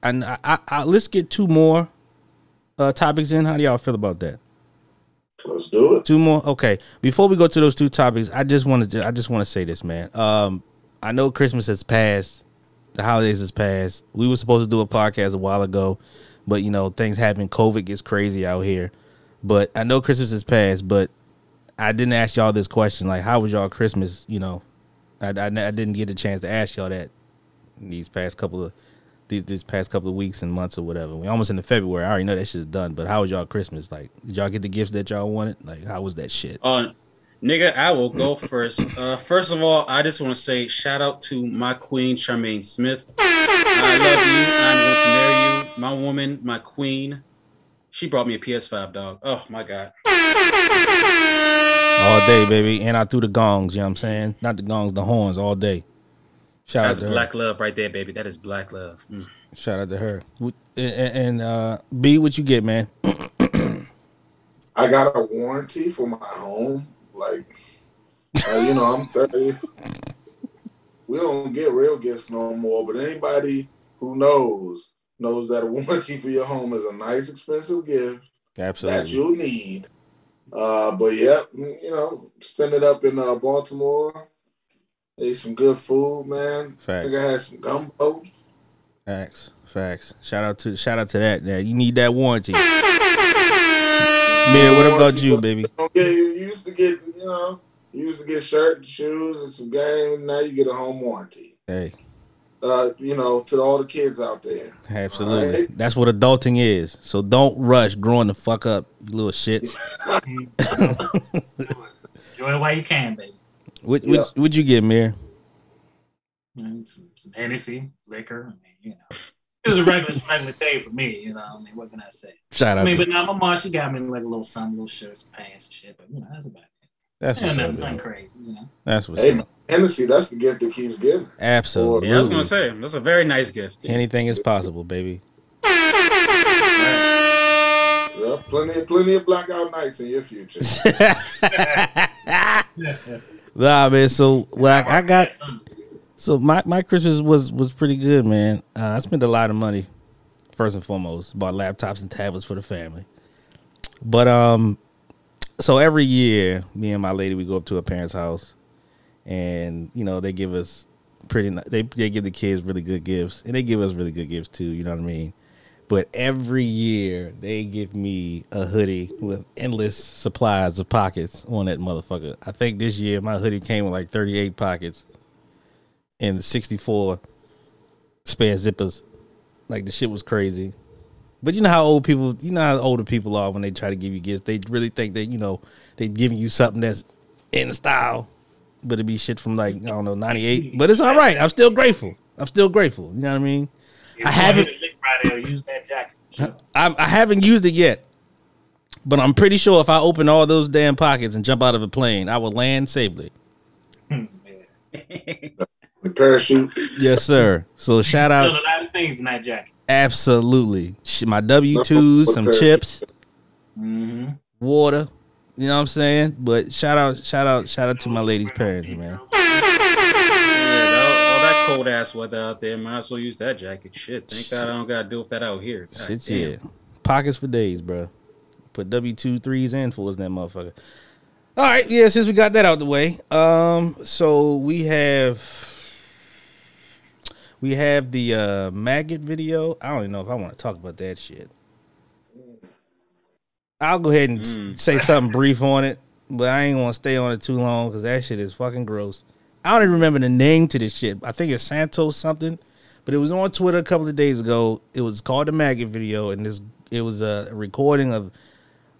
and I, I, I let's get two more uh, topics in. How do y'all feel about that? Let's do it. Two more. Okay. Before we go to those two topics, I just wanted to I just want to say this, man. Um, I know Christmas has passed, the holidays has passed. We were supposed to do a podcast a while ago, but you know things happen. COVID gets crazy out here. But I know Christmas has passed, but I didn't ask y'all this question. Like, how was y'all Christmas? You know, I, I, I didn't get a chance to ask y'all that these past couple of these, these past couple of weeks and months or whatever. We almost into February. I already know that shit's done. But how was y'all Christmas? Like, did y'all get the gifts that y'all wanted? Like, how was that shit? Uh, nigga, I will go first. Uh, first of all, I just want to say shout out to my queen, Charmaine Smith. I love you. I'm going to marry you. My woman, my queen. She brought me a PS5, dog. Oh my god. All day, baby. And I threw the gongs, you know what I'm saying? Not the gongs, the horns all day. Shout That's out to black her. love right there, baby. That is black love. Mm. Shout out to her. And, and uh B, what you get, man? I got a warranty for my home. Like, uh, you know, I'm 30. We don't get real gifts no more, but anybody who knows knows that a warranty for your home is a nice, expensive gift that Absolutely. you'll need. Uh, but yeah, mm, you know, spend it up in uh, Baltimore. Ate some good food, man. I Fact. think I had some gumbo. Facts. Facts. Shout out to shout out to that. Yeah, you need that warranty. Man, what about you, baby? Don't you used to get, you know, you used to get shirt and shoes and some game. Now you get a home warranty. Hey, Uh, you know, to all the kids out there. absolutely. Alright. That's what adulting is. So don't rush growing the fuck up, you little shit. Enjoy it while you can, baby. What Yeah. what would you get, Mir? Some, some Hennessy, liquor. I mean, you know. It was a regular, regular day for me, you know. I mean, what can I say? Shout I out mean, to but now my mom, she got me like a little something, little shirts, pants, and shit. But you know, that's about it. That's Yeah, what's up. nothing, nothing crazy, you know. That's what's Hey, up. man, Hennessy, that's the gift that keeps giving. Absolutely. Yeah, I was gonna say that's a very nice gift. Anything is possible, baby. Yeah, plenty, plenty of blackout nights in your future. Nah, man. So what I, I got, so my, my Christmas was was pretty good, man. Uh, I spent a lot of money, first and foremost, bought laptops and tablets for the family. But um, so every year, me and my lady we go up to a parents' house, and you know they give us pretty. They they give the kids really good gifts, and they give us really good gifts too. You know what I mean? But every year they give me a hoodie with endless supplies of pockets on that motherfucker. I think this year my hoodie came with like 38 pockets and 64 spare zippers. Like the shit was crazy. But you know how old people, you know how older people are when they try to give you gifts. They really think that you know they giving you something that's in style, but it be shit from like I don't know 98. But it's all right. I'm still grateful. I'm still grateful. You know what I mean? I haven't- Friday, use that jacket. Sure. I, I haven't used it yet, but I'm pretty sure if I open all those damn pockets and jump out of a plane, I will land safely. Hmm. The parachute. Yes, sir. So shout There's out, a lot of things in that jacket. absolutely. My W twos, some chips, Mm-hmm. water. You know what I'm saying? But shout out, shout out, shout out to my lady's parents, man. Yeah, that, all that cold ass weather out there. Might as well use that jacket. Shit, thank God I don't gotta deal with that out here. God Shit, damn. yeah. Pockets for days, bro. Put W two threes and fours in that motherfucker. All right, yeah. Since we got that out the way, um, so we have we have the uh maggot video. I don't even know if I want to talk about that shit. I'll go ahead and Mm. say something brief on it, but I ain't gonna stay on it too long because that shit is fucking gross. I don't even remember the name to this shit. I think it's Santos something, but it was on Twitter a couple of days ago. It was called the maggot video, and this it was a recording of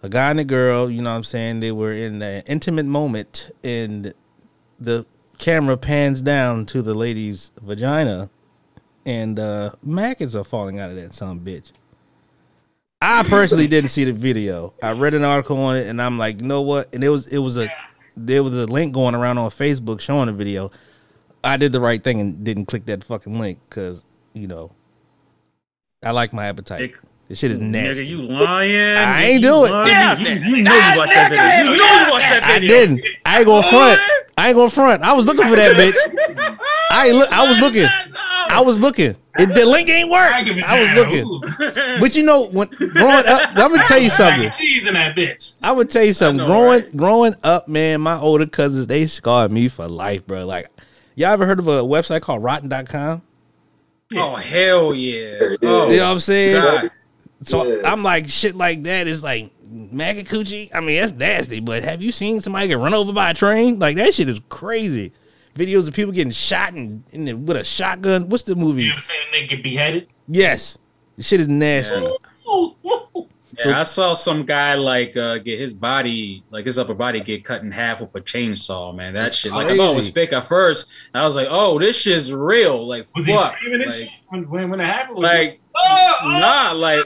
a guy and a girl. You know what I'm saying? They were in an intimate moment, and the camera pans down to the lady's vagina, and uh, maggots are falling out of that son of a bitch. I personally didn't see the video. I read an article on it, and I'm like, you know what? And it was it was a there was a link going around on Facebook showing the video. I did the right thing and didn't click that fucking link because you know I like my appetite. Nick, This shit is nasty. Nigga, you lying? I ain't You do it. Yeah, you, you know you watched that video. You know you watched that video. I didn't. I ain't gonna front. I ain't gonna front. I was looking for that bitch. I ain't look. I was looking. I was looking. It, the link ain't work. I, I was looking. But you know, when growing up, I'm gonna tell you something. cheese in that bitch. I'm gonna tell you something. know, growing right? growing up, man, my older cousins they scarred me for life, bro. Like, y'all ever heard of a website called Rotten.com? Oh hell yeah! Yeah. Oh, You know what I'm saying? God. So Yeah. I'm like, shit like that is like maggot coochie. I mean, that's nasty. But have you seen somebody get run over by a train? Like that shit is crazy. Videos of people getting shot and, and with a shotgun. What's the movie? You ever seen a nigga get beheaded? Yes, the shit is nasty. Ooh, ooh. Yeah, I saw some guy like uh, get his body, like his upper body, get cut in half with a chainsaw. Man, that That's shit. Like I thought it was fake at first. And I was like, oh, this shit's real. Like Was he fuck. screaming and Like, shit when, when, when it happened? Was he- like oh, oh. nah, like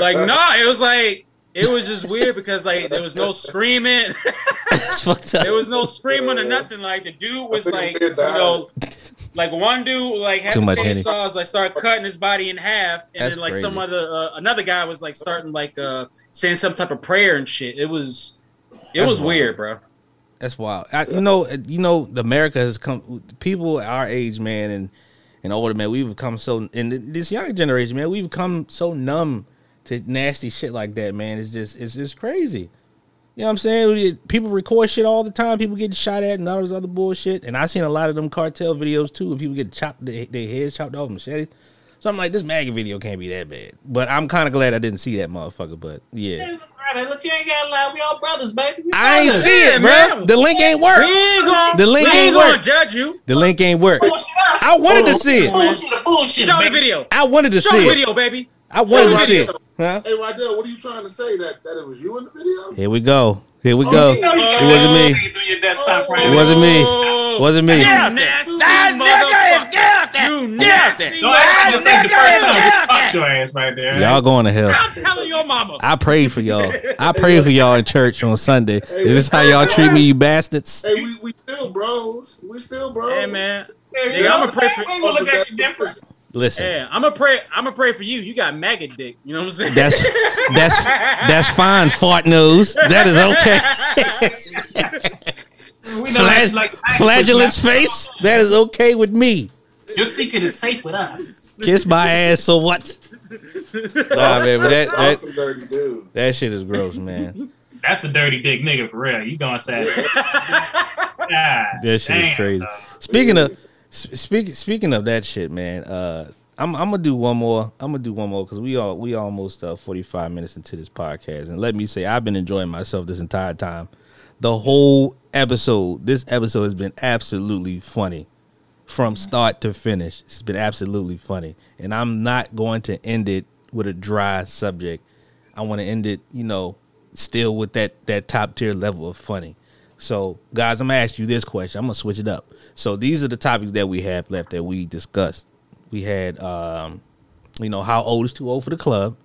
like nah. It was like it was just weird because like there was no screaming. It's fucked up. there was no screaming or nothing. Like the dude was like, you know, like one dude like had Too the chainsaws, like start cutting his body in half, and That's then like some other uh, another guy was like starting like uh saying some type of prayer and shit. It was it That's was wild. weird, bro. That's wild. I, you know, you know, the America has come. People our age, man, and and older, man, we've become so. And this younger generation, man, we've become so numb to nasty shit like that, man. It's just, it's just crazy. You know what I'm saying? People record shit all the time. People getting shot at and all this other bullshit. And I've seen a lot of them cartel videos too. Of people get chopped, their, their heads chopped off machetes. So I'm like, this maggot video can't be that bad. But I'm kind of glad I didn't see that motherfucker. But yeah, Right, look, you ain't got to lie. We all brothers, baby. We I ain't see it, Yeah, bro. man. The link ain't work. We ain't gonna, The link we ain't ain't gonna work. judge you. The link ain't work. I wanted to see it. Bullshit, the bullshit, Show the video. I wanted to Show see the it. video, baby. I wanted to see it. Rydell. Huh? Hey, Rydell, what are you trying to say? That that it was you in the video? Here we go. Here we Oh, go. you know oh, you It wasn't me. do your desktop Oh. It wasn't me. Oh, Wasn't me. You Get out nasty there. motherfucker. You nasty Don't act like this ain't the first time we your ass right there. Y'all going to hell. I'm telling your mama. I prayed for y'all. I prayed for y'all in church on Sunday. Is this how y'all treat me, you bastards? Hey, we, we still bros. We still bros. Hey man. Yeah, Nigga, I'ma pray for- We ain't gonna look at you different. Listen, Yeah, I'm gonna pray. I'm gonna pray for you. You got maggot dick. You know what I'm saying? that's that's that's fine, fart nose. That is okay. We know that Flag, like flagellant's face. That is okay with me. Your secret is safe with us. Kiss my ass. So what? Nah, man, but that That that, some dirty dude. that shit is gross, man. That's a dirty dick nigga for real. You gonna say that? That shit is crazy. Speaking of speaking speaking of that shit, man. Uh, I'm I'm gonna do one more. I'm gonna do one more because we all we almost uh, 45 minutes into this podcast, and let me say I've been enjoying myself this entire time. The whole episode, this episode has been absolutely funny from start to finish. It's been absolutely funny, and I'm not going to end it with a dry subject. I want to end it, you know, still with that that top tier level of funny. So, guys, I'm gonna ask you this question. I'm gonna switch it up. So, these are the topics that we have left that we discussed. We had, um, you know, how old is too old for the club?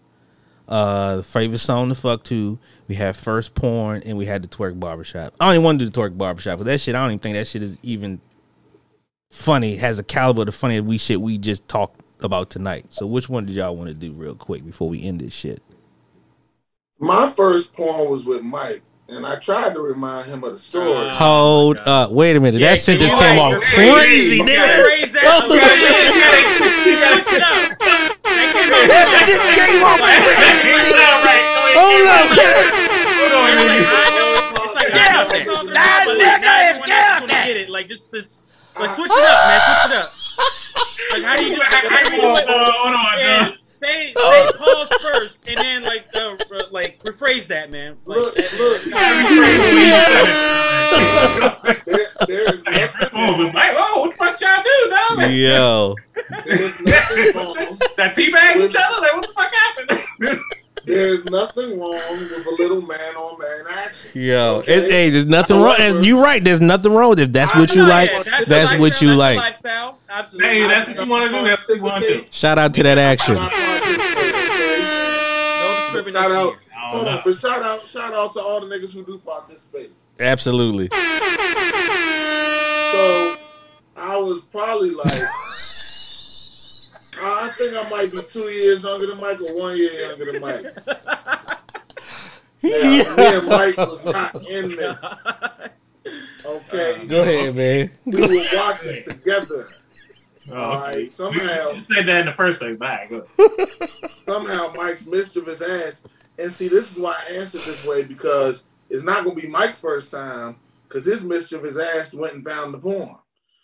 Uh, favorite song to fuck to. We had first porn, and we had the twerk barbershop. I don't even want to do the twerk barbershop because that shit. I don't even think that shit is even funny, has a caliber the funny we shit we just talked about tonight. So which one did y'all want to do real quick before we end this shit? My first porn was with Mike, and I tried to remind him of the story. Uh, Hold up, wait a minute. Yeah, that sentence you came off you're crazy, nigga. gotta raise that. Oh, it up. Shit came off It's. Hold up. Hold on, like, nigga. I know- Get I know out what there. Nah, about, but, like, nigga, get else out is gonna there. get it. Like just this, like switch it up, man. Switch it up. Like how do you do? How, how do you Hold like? on, hold on, Yeah, dog. Say say pause first, and then like uh, uh, like rephrase that, man. Like, Look, that- look. There, there is nothing Oh, wrong. like, oh, what the fuck y'all do, dog? Yo, There is nothing wrong. That teabag each other? Like, what the fuck happened? There is nothing wrong with a little man on man action. yo, Okay. it, hey, there's nothing wrong. You're right. There's nothing wrong with it. If that's what you like. that's, That's what you that's the like. Lifestyle, absolutely. Hey, that's what you want to do. That's what you want to do. Shout out to that action. I'm not participating, okay? no. Shout out. here. Hold on, but shout out, shout out to all the niggas who do participate. Absolutely. So I was probably like, I think I might be two years younger than Mike or one year younger than Mike. Now, me and Mike was not in this. Okay, Go ahead, man. we were watching together. Oh, All okay. right, somehow, You said that in the first place. Bye. Go ahead. somehow Mike's mischievous ass. And see, this is why I answered this way because it's not going to be Mike's first time because his mischievous ass went and found the porn.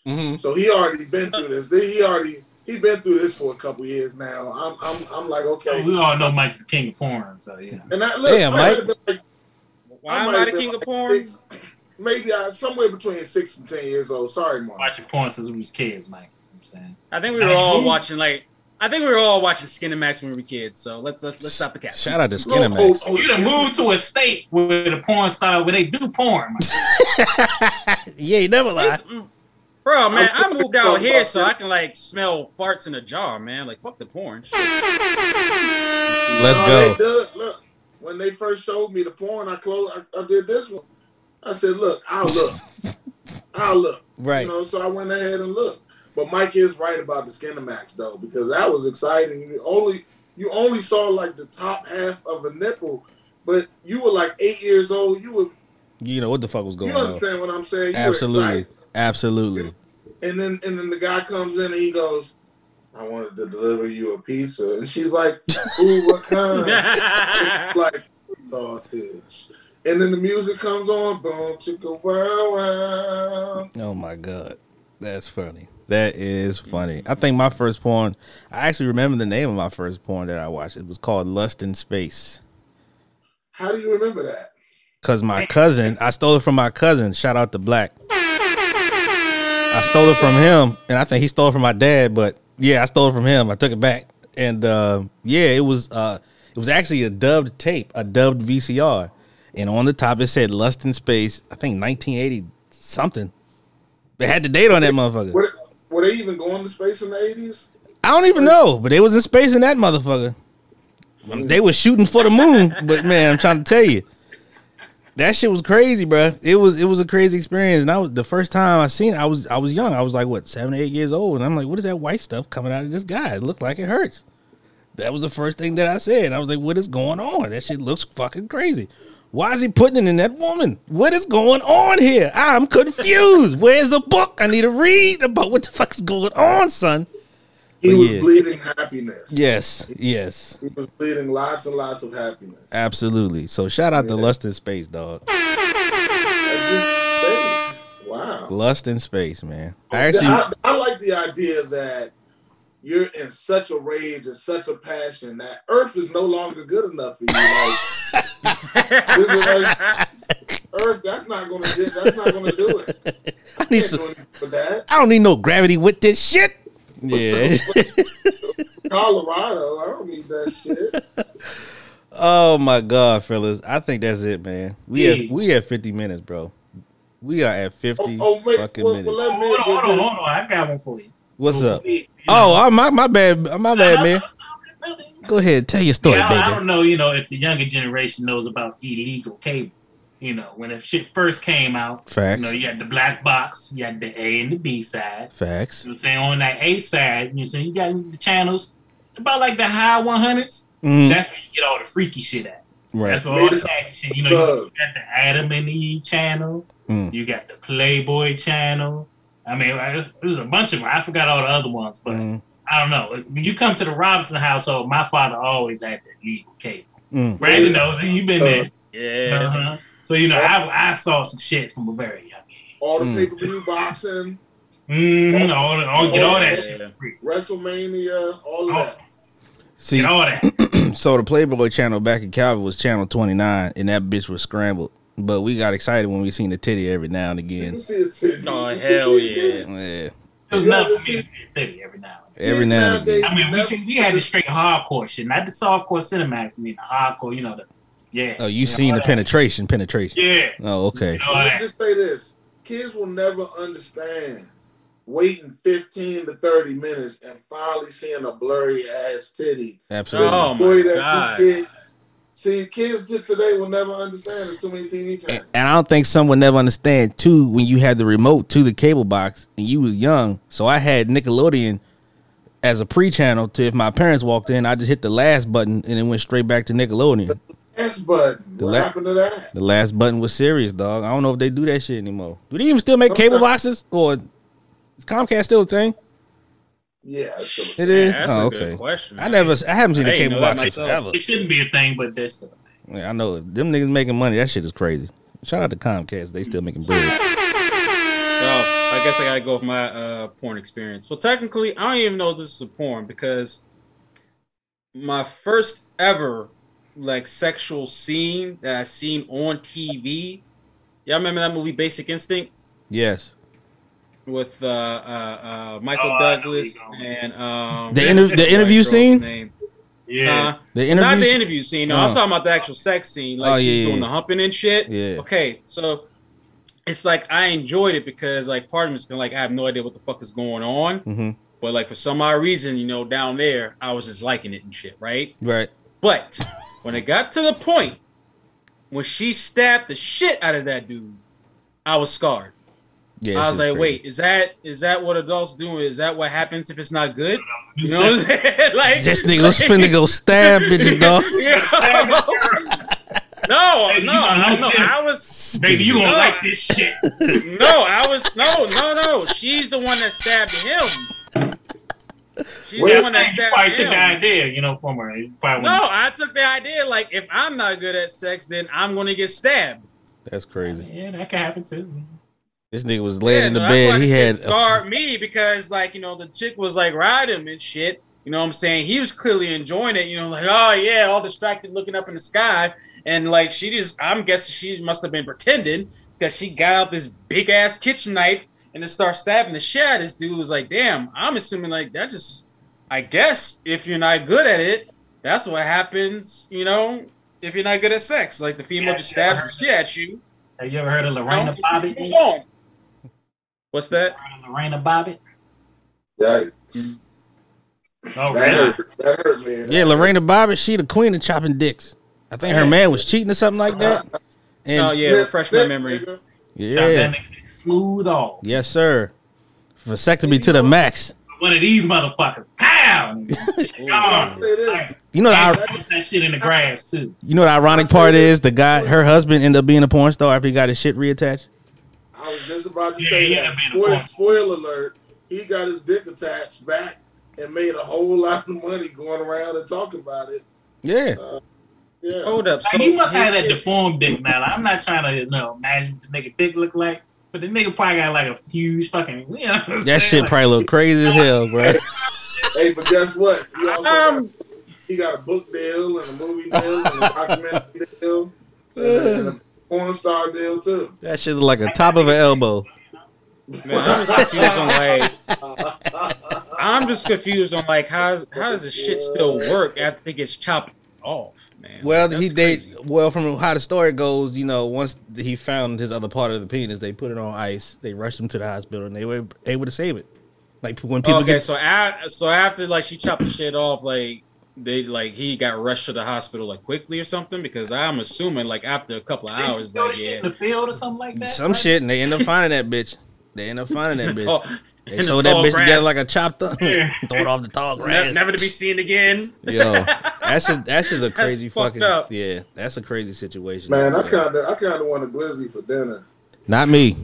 hmm So he already been through this. He already he been through this for a couple years now. I'm I'm I'm like okay. We all know Mike's the king of porn, so yeah. And I, look, Damn, I Mike. Been like, why I am might I the been king of like porn? six- maybe I somewhere between six and ten years old. Sorry, Mark. Watching porn since we was kids, Mike. I'm saying. I think we were all watching like. I think we were all watching Skin and Max when we were kids. So let's let's let's stop the cat. Shout out to Oh, Skinner oh, Max. oh, You done moved to a state where the porn star where they do porn. Mike. Yeah, you never lie. Mm. Bro, man, I moved out here so. I can like smell farts in a jar, man. Like fuck the porn. Shit. Let's go. they did- look, when they first showed me the porn, I closed. I, I did this one. I said, "Look, I'll look. I'll look." Right. You know, so I went ahead and looked. But Mike is right about the Skinamax though, because that was exciting. You only you only saw like the top half of a nipple, but you were like eight years old. You were You know what the fuck was going on. you on? understand what I'm saying? You Absolutely. Absolutely. And then and then the guy comes in and he goes, "I wanted to deliver you a pizza," and she's like, "Ooh, what kind?" It's like sausage. And then the music comes on, boom, chicka wow wow. Oh my god, that's funny. That is funny. I think my first porn. I actually remember the name of my first porn that I watched. It was called Lust in Space. How do you remember that? Cause my cousin, I stole it from my cousin. Shout out to Black. I stole it from him, and I think he stole it from my dad. But yeah, I stole it from him. I took it back, and uh, yeah, it was uh, it was actually a dubbed tape, a dubbed VCR, and on the top it said "Lust in Space." I think 1980 something. They had the date on that motherfucker. Were, were they even going to space in the eighties? I don't even know, but they was in space in that motherfucker. They was shooting for the moon, but man, I'm trying to tell you, that shit was crazy, bro. It was it was a crazy experience, and I was the first time I seen. I was I was young. I was like what seven, eight years old, and I'm like, what is that white stuff coming out of this guy? It looked like it hurts. That was the first thing that I said. I was like, what is going on? That shit looks fucking crazy. Why is he putting it in that woman? What is going on here? I'm confused. Where's the book? I need to read about what the fuck's going on, son. He But was yeah. bleeding happiness. Yes, yes, He was bleeding lots and lots of happiness. absolutely. So shout out to Lust in Space, dog. Just space. Wow. Lust in Space, man. I actually, I, I like the idea that you're in such a rage and such a passion that Earth is no longer good enough for you. Like, this is like Earth, that's not gonna get, that's not gonna do it. I need Can't some, do anything for that. I don't need no gravity with this shit. Yeah. Colorado, I don't need that shit. oh my god, fellas. I think that's it, man. We Yeah. have we have 50 minutes, bro. We are at 50 Oh, oh wait, fucking well, minutes. well, Hold on, hold on, hold on. I got one for you. What's up? You know, Oh, oh, my my bad, my bad, man. Go ahead, tell your story, Yeah, I, I don't know, you know, if the younger generation knows about illegal cable. You know, when the shit first came out, Facts. you know, you had the black box, you had the A and the B side. Facts. You know what I'm saying? On that A side, you know, saying? you got the channels about like the high 100s. Mm, That's where you get all the freaky shit at. right. That's where all the nasty shit. You know, you got the Adam and Eve channel. Mm. You got the Playboy channel. I mean, I- there's a bunch of them. I forgot all the other ones, but Mm, I don't know. When you come to the Robinson household, my father always had the legal cable. mm. Brandon knows it. You've been there. Yeah. Uh-huh. So you know, I, I saw some shit from a very young age. All the Mm. pay per view boxing, Mm-hmm. All, all, get all that shit. WrestleMania, all of Oh, that. See, get all that. so the Playboy channel back in Calvin was channel 29, and that bitch was scrambled. But we got excited when we seen the titty every now and again. can see a titty. Oh, hell yeah. Yeah, It was Yeah, nothing for me to see- see a titty every now and every now and again. then. I mean, we, should, we had the straight hardcore shit, not the softcore Cinemax. I mean, the hardcore, you know, the yeah. Oh, you know, seen all the that. penetration, penetration. Yeah. Oh, okay. All Let me just say this: kids will never understand waiting fifteen to thirty minutes and finally seeing a blurry ass titty. Absolutely. Oh, my Boy, that you God. See, kids today will never understand. There's too many TV channels. and I don't think some would never understand too when you had the remote to the cable box and you was young. So I had Nickelodeon as a pre-channel to if my parents walked in, I just hit the last button and it went straight back to Nickelodeon. Yes, but The what la- happened to that? The last button was serious, dog. I don't know if they do that shit anymore. Do they even still make cable boxes or is Comcast still a thing? Yeah, it's still It is. That's oh, a okay. good question. I never, I haven't seen I a cable box myself. forever. It shouldn't be a thing, but there's still a thing. Yeah, I know them niggas making money. That shit is crazy. Shout out to Comcast. They still making bread. So I guess I gotta go with my uh, porn experience. Well, technically, I don't even know if this is a porn because my first ever like sexual scene that I seen on TV. Y'all remember that movie Basic Instinct Yes. With uh, uh, uh, Michael Oh, I know where Douglas and um, The inter- the interview scene? name. Yeah. Huh? The Not interview. the interview scene. No, Oh. I'm talking about the actual sex scene. Like Oh, she's yeah, doing yeah. the humping and shit. Yeah. Okay, so it's like I enjoyed it because like part of me is gonna like I have no idea what the fuck is going on, hmm but like for some odd reason, you know, down there I was just liking it and shit, right? Right. But when it got to the point when she stabbed the shit out of that dude, I was scarred. Yeah. I was like, crazy. wait, is that is that what adults do? Is that what happens if it's not good? You You know what I'm saying? like This nigga was finna go stab bitches, dog. no, Baby, you no, gonna no, no. I was Baby, you gonna No. like this shit. no, I was no, no, no. She's the one that stabbed him. She's Well, the one that you stabbed probably took the idea, you know, from her. No, I took the idea like if I'm not good at sex, then I'm gonna get stabbed. That's crazy. Yeah, that can happen too. This nigga was laying in the no, bed. He had. scarred me because like you know the chick was like riding him and shit. You know what I'm saying? He was clearly enjoying it. You know, like oh yeah, all distracted, looking up in the sky, and like she just, I'm guessing she must have been pretending because she got out this big ass kitchen knife and then start stabbing the shit out of this dude. Was like, damn. I'm assuming like that just, I guess if you're not good at it, that's what happens. You know, if you're not good at sex, like the female Yeah, just stabs the shit at you. Have you ever heard of you know, Lorena and Bobbitt? she moves on. What's that? Heard Lorena Bobbitt? Yikes. Oh, That really? hurt. That hurt me. Yeah, Lorena Bobbitt. She the queen of chopping dicks. I think her man was cheating or something like that. Uh-huh. And Oh yeah, refresh my memory. Yeah, smooth off. yes sir. Vasectomy to the max. One of these motherfuckers. Pow! I'll Gone. say this. You know, the, And ir- she put that shit in the grass too. you know the ironic part is the guy, her husband, ended up being a porn star after he got his shit reattached. I was just about to Yeah, say that. had Spoil, spoiler alert. He got his dick attached back and made a whole lot of money going around and talking about it. Yeah, Yeah. Hold up. Like, he must have that deformed dick now. Like, I'm not trying to you know imagine what the nigga dick look like, but the nigga probably got like a huge fucking. You know what I'm that saying? shit Like, probably look crazy as hell, bro. Hey, but guess what? He also Um, got, he got a book deal and a movie deal and a documentary deal and and a porn star deal too. That shit look like a top of an elbow. Man, I'm just confused on like. I'm just confused on like how how does this shit still work after it gets chopped off, man? Well, That's he they well from how the story goes, you know, once he found his other part of the penis, they put it on ice. They rushed him to the hospital, and they were able to save it. Like when people okay, get so a so after like she chopped the shit off, like they like he got rushed to the hospital like quickly or something? Because I'm assuming like after a couple of hours, Throw like the shit yeah, in the field or something like that. Some right? shit, and they end up finding that bitch. They end up finding that bitch. Tall- They in the that bitch grass. together like a chopped up. Yeah. Throw it off the tall grass. never to be seen again. Yo, that's just that's just a crazy fucked fucking up. yeah. That's a crazy situation. Man, I kind of I kind of want a glizzy for dinner. not me.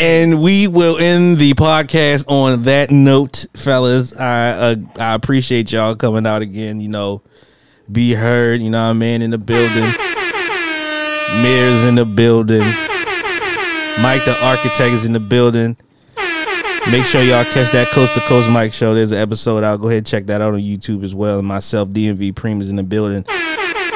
And we will end the podcast on that note, fellas. I uh, I appreciate y'all coming out again. You know, be heard. You know, what I mean in the building. Mirrors in the building. Mike the architect is in the building. Make sure y'all catch that Coast to Coast Mike show. There's an episode out. Go ahead and check that out on YouTube as well. And myself, DMV Preem, is in the building.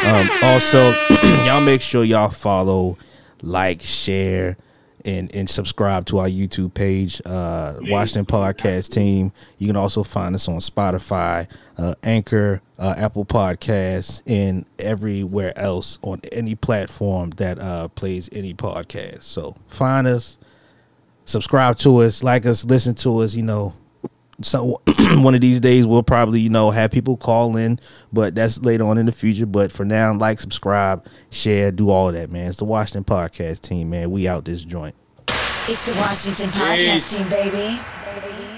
Um, also, y'all make sure y'all follow, like, share, and and subscribe to our YouTube page, uh, Washington Podcast Team. You can also find us on Spotify, uh, Anchor, uh, Apple Podcasts, and everywhere else on any platform that uh, plays any podcast. So find us, subscribe to us, like us, listen to us. You know, so one of these days we'll probably you know have people call in but that's later on in the future. But for now like subscribe share do all of that man. It's the washington podcast team man. We out this joint. It's the Washington Podcast Team, baby. baby.